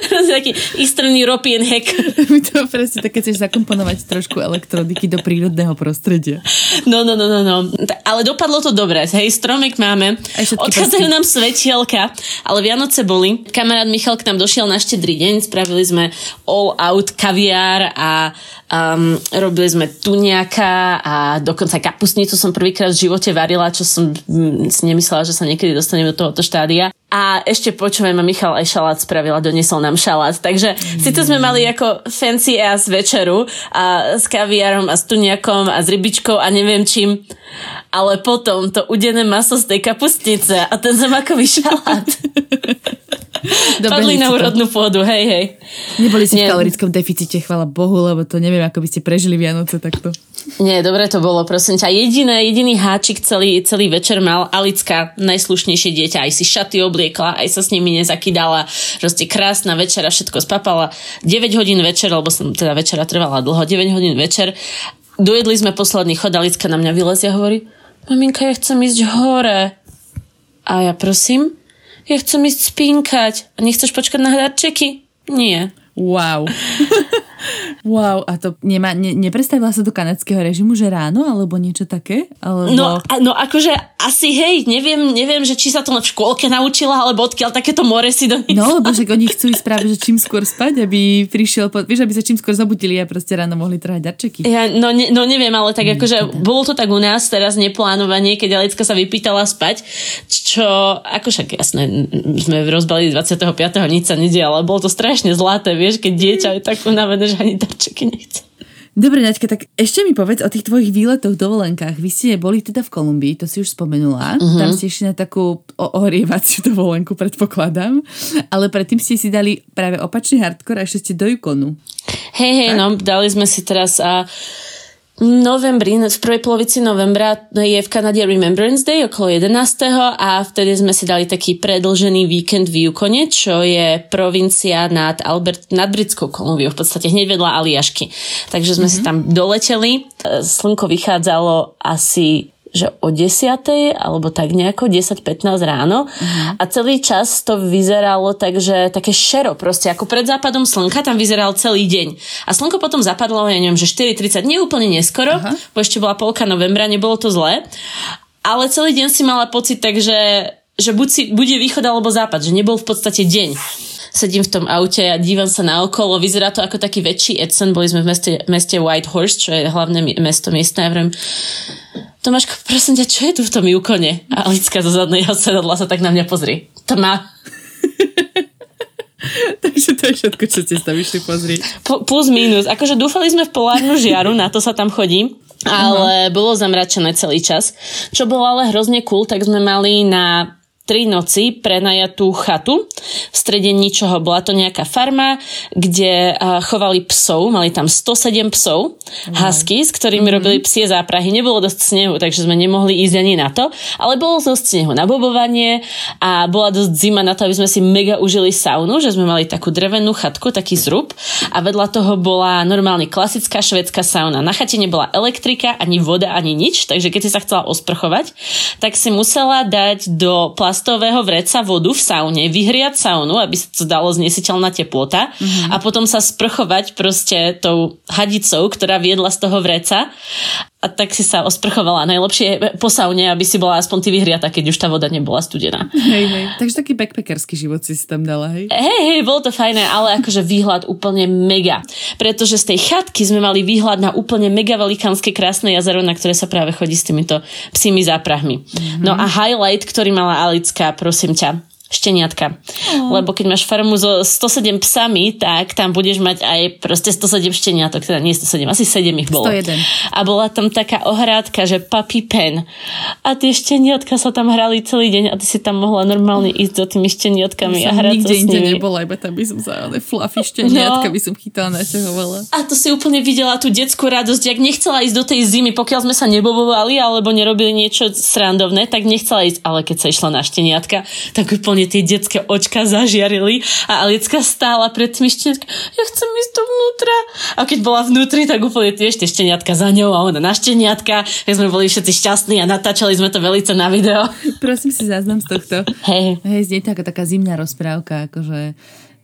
Taký Eastern European hack. To presne také, chceš zakomponovať trošku elektrodiky do prírodného prostredia. No, no, no, no, no. Ale dopadlo to dobre. Hej, stromek máme. Odchádzajú nám svetielka, ale Vianoce boli. Kamarát Michal k nám došiel na štedrý deň, spravili sme all out kaviár a um, robili sme tuniaka a dokonca kapustnicu som prvýkrát v živote varila, čo som mm, si nemyslela, že sa niekedy dostanem do tohoto štádia. A ešte počúvaj ma, Michal aj šalát spravila, doniesol nám šalát. Takže mm. síce sme mali ako fancy ass večeru a s kaviarom a s tuniakom a s rybičkou a neviem čím, ale potom to udené maso z tej kapustnice a ten zemakový šalát. Padli na úrodnú pôdu, hej, hej. Neboli si Nie. v kalorickom deficite, chvala Bohu, lebo to neviem, ako by ste prežili Vianoce takto. Nie, dobre to bolo, prosím ťa. Jediné, jediný háčik celý, celý večer mal Alicka, najslušnejšie dieťa, aj si šaty obliekla, aj sa s nimi nezakydala. Proste krásna večera, všetko spapala. 9 hodín večer, lebo som teda večera trvala dlho, 9 hodín večer. Dojedli sme posledný chod, Alicka na mňa vylezia a hovorí, maminka, ja chcem ísť hore. A ja prosím, ja chcem ísť spínkať. A nechceš počkať na hľadčeky? Nie. Wow. Wow, a to nemá, ne, neprestavila sa do kanadského režimu, že ráno, alebo niečo také? Alebo... No, no akože asi hej, neviem, neviem, že či sa to v škôlke naučila, alebo odkiaľ takéto more si do No, lebo že oni chcú ísť práve, že čím skôr spať, aby prišiel, po, vieš, aby sa čím skôr zabudili a proste ráno mohli trhať darčeky. Ja, no, ne, no neviem, ale tak akože bolo to tak u nás teraz neplánovanie, keď Alicka sa vypýtala spať, čo, ako však jasné, sme rozbali 25. nič sa ale bolo to strašne zlaté, vieš, keď dieťa je tak unavené, že ani darčeky nechce. Dobre, Naďka, tak ešte mi povedz o tých tvojich výletoch, dovolenkách. Vy ste boli teda v Kolumbii, to si už spomenula. Uh-huh. Tam ste išli na takú ohrievaciu dovolenku, predpokladám. Ale predtým ste si dali práve opačný hardcore a ešte ste do Yukonu. Hej, hej, no, dali sme si teraz a novembri, v prvej polovici novembra je v Kanade Remembrance Day okolo 11. a vtedy sme si dali taký predlžený víkend v Yukone, čo je provincia nad, Albert, nad Britskou Kolumbiou, v podstate hneď vedľa Aliašky. Takže sme mm-hmm. si tam doleteli. Slnko vychádzalo asi že o 10. alebo tak nejako 10-15 ráno uh-huh. a celý čas to vyzeralo tak, že také šero proste, ako pred západom slnka tam vyzeral celý deň. A slnko potom zapadlo, ja neviem, že 4.30, nie úplne neskoro, uh-huh. bo ešte bola polka novembra, nebolo to zlé, ale celý deň si mala pocit tak, že, že buď si, bude východ alebo západ, že nebol v podstate deň sedím v tom aute a dívam sa na okolo, vyzerá to ako taký väčší Edson, boli sme v meste, meste White Horse, čo je hlavné mesto miestne, ja vrem, Tomáško, prosím ťa, čo je tu v tom Yukone? A Alicka zo zadného sedadla sa tak na mňa pozrie. Tma. Takže to je všetko, čo ste sa vyšli pozrieť. P- plus minus. Akože dúfali sme v polárnu žiaru, na to sa tam chodí. Ale uh-huh. bolo zamračené celý čas. Čo bolo ale hrozne cool, tak sme mali na tri noci prenajatú chatu. V strede ničoho bola to nejaká farma, kde chovali psov, mali tam 107 psov, wow. husky, s ktorými mm-hmm. robili psie záprahy. Nebolo dosť snehu, takže sme nemohli ísť ani na to, ale bolo dosť snehu na bobovanie a bola dosť zima na to, aby sme si mega užili saunu, že sme mali takú drevenú chatku, taký zrub a vedľa toho bola normálne klasická švedská sauna. Na chate nebola elektrika, ani voda, ani nič, takže keď si sa chcela osprchovať, tak si musela dať do plas plastového vreca vodu v saune, vyhriať saunu, aby sa to dalo znesiteľná teplota mm-hmm. a potom sa sprchovať proste tou hadicou, ktorá viedla z toho vreca a tak si sa osprchovala. Najlepšie po saune, aby si bola aspoň ty vyhriata, keď už tá voda nebola studená. Hej, hej. Takže taký backpackerský život si si tam dala, hej? Hej, hej, bolo to fajné, ale akože výhľad úplne mega. Pretože z tej chatky sme mali výhľad na úplne mega velikánske krásne jazero, na ktoré sa práve chodí s týmito psími záprahmi. Mm-hmm. No a highlight, ktorý mala Alická, prosím ťa, šteniatka. Oh. Lebo keď máš farmu so 107 psami, tak tam budeš mať aj proste 107 šteniatok, teda nie 107, asi 7 ich bolo. 101. A bola tam taká ohrádka, že puppy pen. A tie šteniatka sa tam hrali celý deň a ty si tam mohla normálne ísť za tými šteniatkami Ja a hrať nikde sa s nimi. nebola, iba tam by som ale fluffy šteniatka No. by som chytala, naťahovala. A to si úplne videla tú detskú radosť, jak nechcela ísť do tej zimy, pokiaľ sme sa nebobovali alebo nerobili niečo srandovné, tak nechcela ísť, ale keď sa išla na šteniatka, tak úplne tie detské očka zažiarili a Alicka stála pred tými šteniatkami, ja chcem ísť dovnútra. A keď bola vnútri, tak úplne tie šteniatka za ňou a ona na šteniatka, tak sme boli všetci šťastní a natáčali sme to velice na video. Prosím si záznam z tohto. Hej. Hej, znie to ako taká zimná rozprávka, akože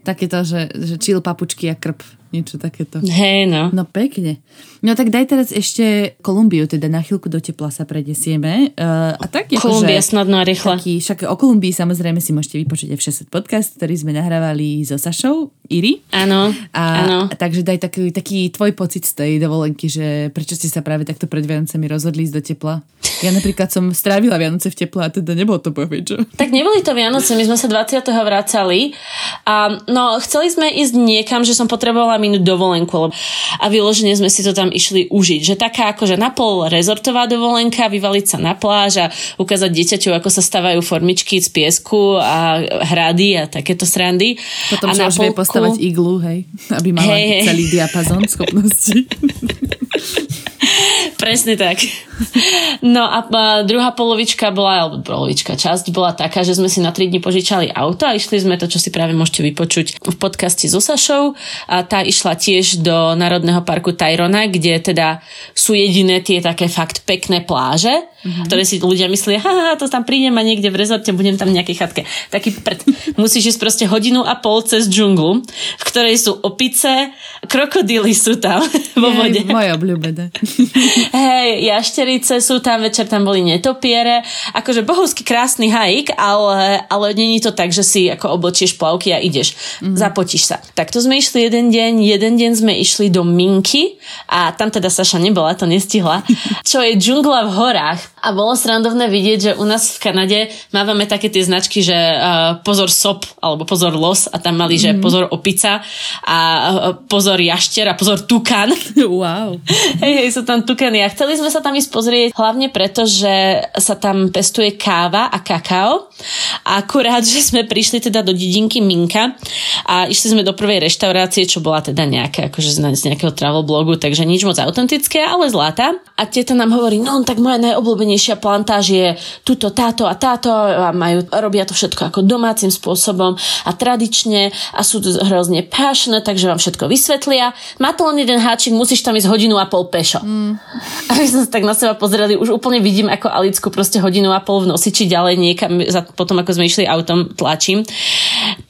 takéto, že, že chill papučky a krp, niečo takéto. Hej, no. No pekne. No tak daj teraz ešte Kolumbiu, teda na chvíľku do tepla sa predesieme. Uh, a tak Kolumbia akože, snadno a rýchle. taký, však o Kolumbii samozrejme si môžete vypočuť F6 podcast, ktorý sme nahrávali so Sašou, Iri. Áno, áno. takže daj taký, taký tvoj pocit z tej dovolenky, že prečo ste sa práve takto pred Vianocemi rozhodli ísť do tepla. Ja napríklad som strávila Vianoce v teple a teda nebolo to povedť, čo? Tak neboli to Vianoce, my sme sa 20. vracali a no chceli sme ísť niekam, že som potrebovala minúť dovolenku a vyložene sme si to tam išli užiť. Že taká akože napol rezortová dovolenka, vyvaliť sa na pláž a ukázať dieťaťu, ako sa stavajú formičky z piesku a hrady a takéto srandy. Potom, a že už vie postavať iglu, hej, aby mala Hej, hej. celý diapazon schopností. Presne tak. No a, druhá polovička bola, alebo polovička, časť bola taká, že sme si na 3 dní požičali auto a išli sme to, čo si práve môžete vypočuť v podcaste so Sašou. A tá išla tiež do Národného parku Tyrona, kde teda sú jediné tie také fakt pekné pláže, mm-hmm. ktoré si ľudia myslia, haha, to tam prídem a niekde v rezorte budem tam v nejakej chatke. Taký pred. Musíš ísť proste hodinu a pol cez džunglu, v ktorej sú opice, krokodíly sú tam vo vode. Moje obľúbené. Hej, jašterice sú tam, večer tam boli netopiere. Akože bohovský krásny hajk, ale, ale není to tak, že si ako oblečieš plavky a ideš. Mm. Zapotíš sa. Tak to sme išli jeden deň, jeden deň sme išli do Minky a tam teda Saša nebola, to nestihla, čo je džungla v horách. A bolo srandovné vidieť, že u nás v Kanade mávame také tie značky, že uh, pozor sop alebo pozor los a tam mali, že pozor opica a uh, pozor jašter a pozor tukan. wow. Hej, hej, sú tam tukany a chceli sme sa tam ísť pozrieť hlavne preto, že sa tam pestuje káva a kakao a akurát, že sme prišli teda do dedinky Minka a išli sme do prvej reštaurácie, čo bola teda nejaká, akože z z nejakého travel blogu, takže nič moc autentické, ale zlata. A teta nám hovorí, no tak moja najobľúbenejšia plantáž je tuto, táto a táto a majú, robia to všetko ako domácim spôsobom a tradične a sú tu hrozne passionate, takže vám všetko vysvetlia. Má to len jeden háčik, musíš tam ísť hodinu a pol pešo. Mm. A my sme sa tak na seba pozreli, už úplne vidím, ako Alicku proste hodinu a pol v nosiči ďalej niekam, za, potom ako sme išli autom, tlačím.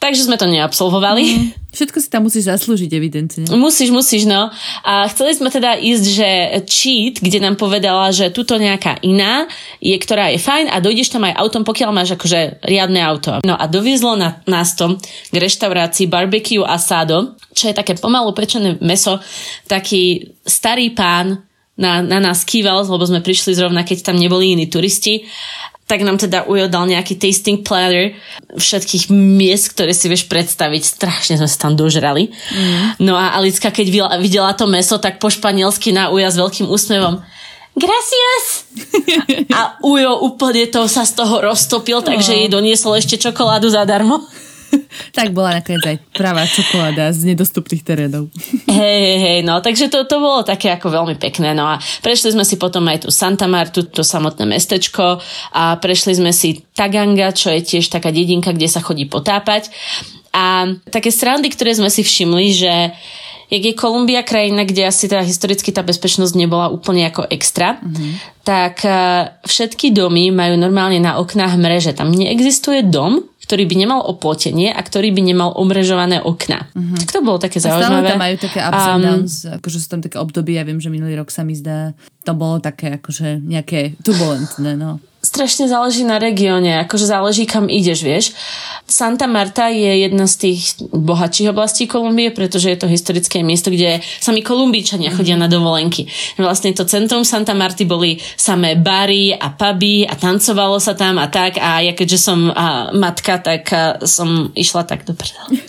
Takže sme to neabsolvovali. Mm. Všetko si tam musíš zaslúžiť, evidentne. Musíš, musíš, no. A chceli sme teda ísť, že cheat, kde nám povedala, že tuto nejaká iná je, ktorá je fajn a dojdeš tam aj autom, pokiaľ máš akože riadne auto. No a doviezlo na, nás to k reštaurácii Barbecue Asado, čo je také pomalu pečené meso, taký starý pán na, na nás kýval, lebo sme prišli zrovna, keď tam neboli iní turisti tak nám teda Ujo dal nejaký tasting platter všetkých miest, ktoré si vieš predstaviť. Strašne sme sa tam dožrali. Mm. No a Alicka, keď videla, to meso, tak po španielsky na Uja s veľkým úsmevom Gracias! A Ujo úplne to sa z toho roztopil, takže jej doniesol ešte čokoládu zadarmo. tak bola nakoniec aj pravá čokoláda z nedostupných terénov. Hej, hej, hej, no, takže to, to bolo také ako veľmi pekné, no a prešli sme si potom aj tu Santa Martu, to samotné mestečko a prešli sme si Taganga, čo je tiež taká dedinka, kde sa chodí potápať a také srandy, ktoré sme si všimli, že jak je Kolumbia krajina, kde asi teda historicky tá bezpečnosť nebola úplne ako extra, mm-hmm. tak uh, všetky domy majú normálne na oknách mreže. Tam neexistuje dom, ktorý by nemal oplotenie a ktorý by nemal omrežované okna. Mm-hmm. Tak to bolo také A stále zaujímavé. tam majú také ups and downs, akože sú tam také obdobia, ja viem, že minulý rok sa mi zdá, to bolo také akože nejaké turbulentné, no strašne záleží na regióne, akože záleží kam ideš, vieš. Santa Marta je jedna z tých bohatších oblastí Kolumbie, pretože je to historické miesto, kde sami Kolumbíčania chodia na dovolenky. Vlastne to centrum Santa Marty boli samé bary a puby a tancovalo sa tam a tak a ja keďže som a, matka, tak a, som išla tak do,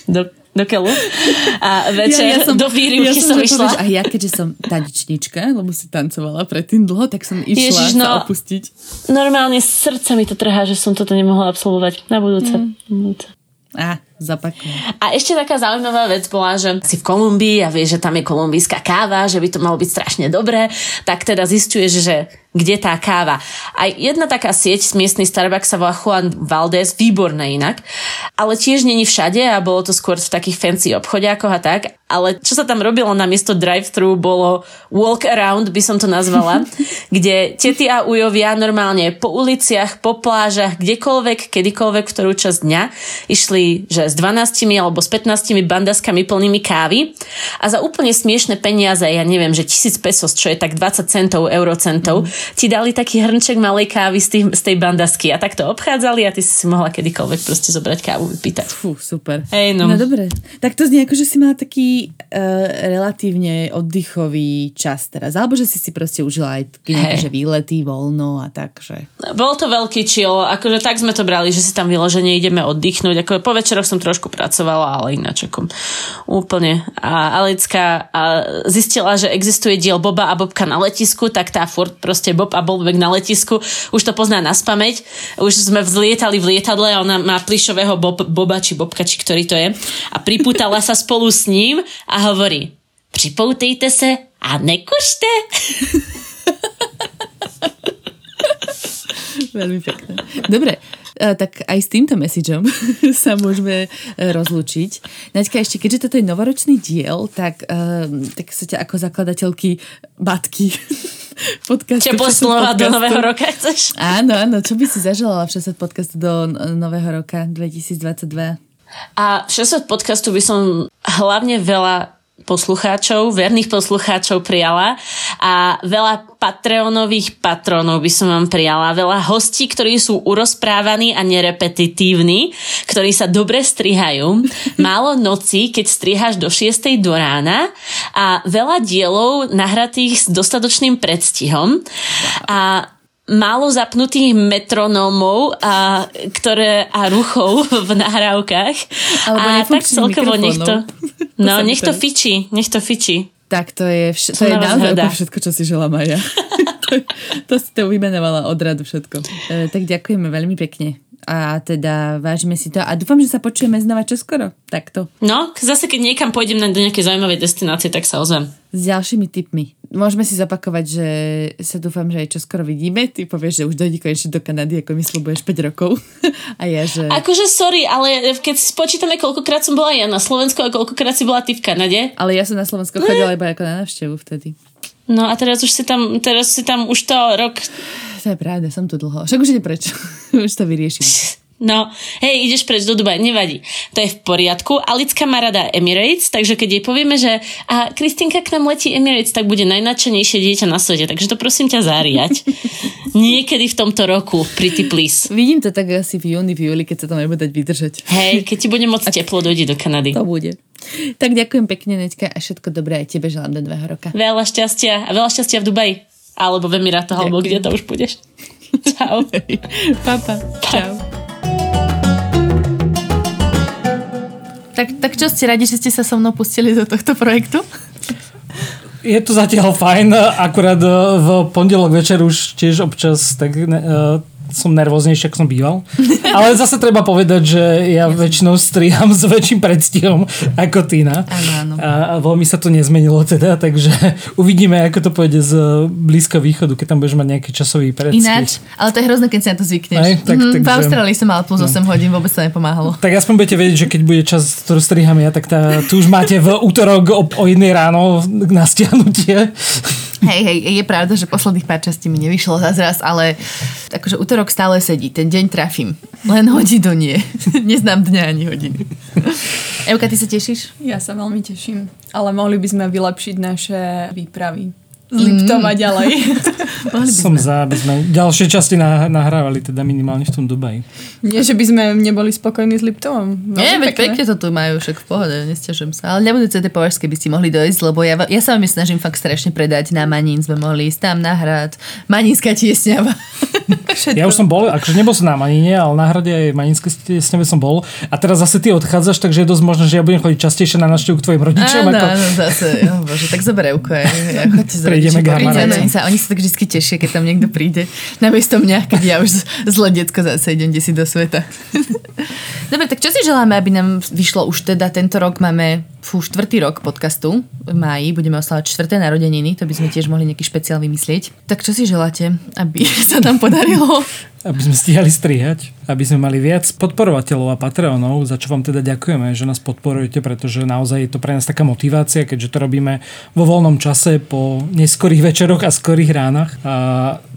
do do keľu. A večer ja, ja som, do výrivky ja som, som išla. a ja keďže som tanečnička, lebo si tancovala predtým dlho, tak som išla Ježiš, no, sa opustiť. Normálne srdce mi to trhá, že som toto nemohla absolvovať na budúce. Mm. Na budúce. A, zapakujem. A ešte taká zaujímavá vec bola, že si v Kolumbii a vieš, že tam je kolumbijská káva, že by to malo byť strašne dobré, tak teda zistuješ, že kde tá káva. Aj jedna taká sieť, miestny Starbucks sa volá Juan Valdez, výborné inak, ale tiež není všade a bolo to skôr v takých fancy obchodiakoch a tak, ale čo sa tam robilo na miesto drive-thru bolo walk around, by som to nazvala, kde tety a ujovia normálne po uliciach, po plážach, kdekoľvek, kedykoľvek, v ktorú časť dňa išli, že s 12 alebo s 15 bandaskami plnými kávy a za úplne smiešne peniaze, ja neviem, že 1000 pesos, čo je tak 20 centov, eurocentov, mm ti dali taký hrnček malej kávy z, tých, z tej bandasky a tak to obchádzali a ty si si mohla kedykoľvek proste zobrať kávu vypýtať. Fú, super. Hej, no. no dobre. Tak to znie ako, že si mala taký uh, relatívne oddychový čas teraz, alebo že si si proste užila aj nejaké hey. výlety, voľno a tak, že... Bol to veľký chill, akože tak sme to brali, že si tam vyloženie ideme oddychnúť, ako po večeroch som trošku pracovala, ale ináč ako úplne. A Alicka zistila, že existuje diel Boba a Bobka na letisku, tak tá furt proste Bob a Bobek na letisku, už to pozná na spameť, už sme vzlietali v lietadle a ona má plišového Bob, Boba či Bobka, či ktorý to je a pripútala sa spolu s ním a hovorí pripoutejte sa a nekušte. Veľmi pekné. Dobre, tak aj s týmto messageom sa môžeme e, rozlúčiť. Naďka, ešte keďže toto je novoročný diel, tak, um, tak sa ťa ako zakladateľky matky podcastu. Čo poslova do nového roka chceš? Áno, áno. Čo by si zaželala v 60 podcastu do nového roka 2022? A v 60 podcastu by som hlavne veľa poslucháčov, verných poslucháčov prijala a veľa Patreonových patronov by som vám prijala, veľa hostí, ktorí sú urozprávaní a nerepetitívni, ktorí sa dobre strihajú, málo noci, keď striháš do 6. do rána a veľa dielov nahratých s dostatočným predstihom a málo zapnutých metronómov a, ktoré, a ruchov v nahrávkach. Alebo a tak celkovo nech to, no, nech to fičí, nech to fičí. Tak to je, vš- to je naozaj všetko, čo si žela Maja. to, to si to vymenovala od radu všetko. E, tak ďakujeme veľmi pekne a teda vážime si to a dúfam, že sa počujeme znova čoskoro. Takto. No, zase keď niekam pôjdem na, do nejakej zaujímavej destinácie, tak sa ozvem. S ďalšími tipmi. Môžeme si zopakovať, že sa dúfam, že aj čoskoro vidíme. Ty povieš, že už dojde konečne do Kanady, ako mi slúbuješ 5 rokov. a ja, že... Akože sorry, ale keď si spočítame, koľkokrát som bola ja na Slovensku a koľkokrát si bola ty v Kanade. Ale ja som na Slovensku chodila iba ako na návštevu vtedy. No a teraz už si tam, teraz si tam už to rok to je pravda, som tu dlho. Však už ide preč. už to vyriešim. No, hej, ideš preč do Dubaja, nevadí. To je v poriadku. Alicka má rada Emirates, takže keď jej povieme, že a Kristinka k nám letí Emirates, tak bude najnadšenejšie dieťa na svete. Takže to prosím ťa zariať. Niekedy v tomto roku, pretty please. Vidím to tak asi v júni, v júli, keď sa tam nebude dať vydržať. Hej, keď ti bude moc teplo, dojdi do Kanady. To bude. Tak ďakujem pekne, Neďka, a všetko dobré aj tebe želám do nového roka. Veľa šťastia a veľa šťastia v Dubaji. Alebo v Emirátoch, alebo kde to už budeš. Čau. Papa. Čau. Tak, tak čo ste radi, že ste sa so mnou pustili do tohto projektu? Je to zatiaľ fajn, akurát v pondelok večer už tiež občas tak ne, som nervóznejší, ako som býval. Ale zase treba povedať, že ja väčšinou striham s väčším predstihom ako Tina. Áno, áno. A veľmi sa to nezmenilo teda, takže uvidíme, ako to pôjde z Blízkoho východu, keď tam budeš mať nejaký časový predstih. Ináč, ale to je hrozné, keď si na to zvykneš. Aj, tak, mm, takže, v Austrálii som mal plus no. 8 hodín, vôbec sa nepomáhalo. Tak aspoň budete vedieť, že keď bude čas, ktorú striham ja, tak tá, tu už máte v útorok o, o jednej ráno na stiahnutie. Hej, hej, je pravda, že posledných pár častí mi nevyšlo zázraz, ale akože útorok stále sedí, ten deň trafím. Len hodinu nie. Neznám dňa ani hodiny. Evka, ty sa tešíš? Ja sa veľmi teším, ale mohli by sme vylepšiť naše výpravy z Liptova ďalej. Som za, aby sme ďalšie časti nah- nahrávali, teda minimálne v tom Dubaji. Nie, že by sme neboli spokojní s Liptovom. Nie, veď pekne to tu majú, však v pohode, nestiažujem sa. Ale nebudúce tie považské by ste mohli dojsť, lebo ja, ja sa vám snažím fakt strašne predať na Manín, sme mohli ísť tam na hrad. Manínska tiesňava. Ja už som bol, akože nebol som na Maníne, ale na hrade aj Manínske tiesňave som bol. A teraz zase ty odchádzaš, takže je dosť možné, že ja budem chodiť častejšie na návštevu k tvojim rodičom. Áno, ako... áno, zase, jo, bože, tak zober Euko, aj. Ja, rodičmi, k oni sa, oni sa tak vždy tešia, keď tam niekto príde. Namiesto mňa, keď ja už zle detsko zase idem si do sveta. Dobre, tak čo si želáme, aby nám vyšlo už teda tento rok máme fú, štvrtý rok podcastu v máji, budeme oslavať čtvrté narodeniny, to by sme tiež mohli nejaký špeciál vymyslieť. Tak čo si želáte, aby sa nám podarilo? Aby sme stihali strihať, aby sme mali viac podporovateľov a Patreonov, za čo vám teda ďakujeme, že nás podporujete, pretože naozaj je to pre nás taká motivácia, keďže to robíme vo voľnom čase po neskorých večeroch a skorých ránach. A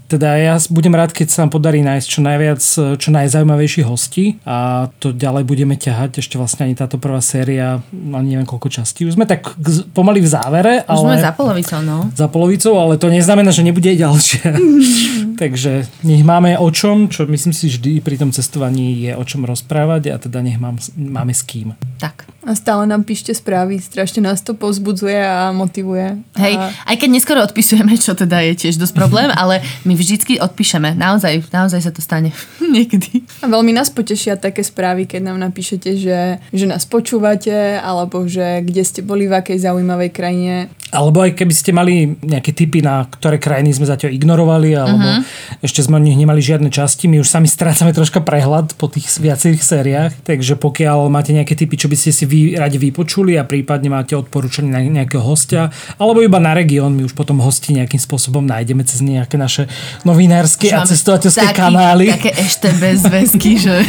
teda ja budem rád, keď sa nám podarí nájsť čo najviac, čo najzaujímavejších hostí a to ďalej budeme ťahať. Ešte vlastne ani táto prvá séria, ani neviem koľko častí. Už sme tak pomaly v závere, Už ale... sme za polovicou, no. za polovicou, ale to neznamená, že nebude aj ďalšie. Takže nech máme o čom, čo myslím si vždy pri tom cestovaní je o čom rozprávať a teda nech mám, máme s kým. Tak. A stále nám píšte správy, strašne nás to povzbudzuje a motivuje. Hej, A aj keď neskoro odpisujeme, čo teda je tiež dosť problém, ale my vždycky odpíšeme. Naozaj, naozaj sa to stane. Niekedy. A veľmi nás potešia také správy, keď nám napíšete, že, že nás počúvate, alebo že kde ste boli, v akej zaujímavej krajine. Alebo aj keby ste mali nejaké tipy, na ktoré krajiny sme zatiaľ ignorovali, alebo uh-huh. ešte sme o nich nemali žiadne časti. My už sami strácame troška prehľad po tých viacerých sériách, takže pokiaľ máte nejaké tipy, čo by ste si vy radi vypočuli a prípadne máte odporúčanie na nejakého hostia, alebo iba na región, my už potom hosti nejakým spôsobom nájdeme cez nejaké naše novinárske a cestovateľské taký- kanály. Také ešte bez zväzky, že...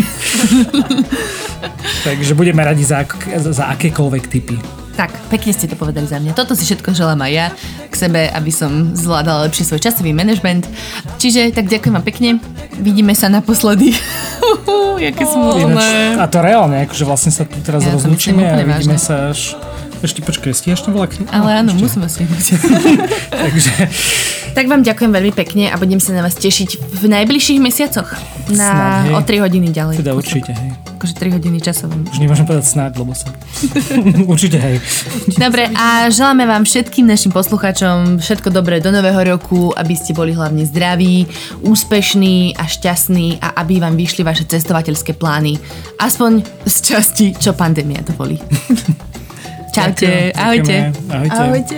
Takže budeme radi za, za akékoľvek tipy. Tak, pekne ste to povedali za mňa. Toto si všetko želám aj ja k sebe, aby som zvládala lepšie svoj časový management. Čiže tak ďakujem vám pekne. Vidíme sa naposledy. Jaké smutné. a to reálne, akože vlastne sa tu teraz Ja myslím a vidíme sa až... Ešte počkaj, stíhaš to vlak? Ale áno, ešte. musíme si Takže Tak vám ďakujem veľmi pekne a budem sa na vás tešiť v najbližších mesiacoch. Na, Snad, hej. o 3 hodiny ďalej. teda určite, hej. Akože 3 hodiny časovom. Už nemôžem povedať snáď, lebo sa... určite, hej. Dobre, a želáme vám všetkým našim poslucháčom všetko dobré do nového roku, aby ste boli hlavne zdraví, úspešní a šťastní a aby vám vyšli vaše cestovateľské plány. Aspoň z časti, čo pandémia to Čaute, ahojte. Ďakujeme. Ahojte. Ahojte.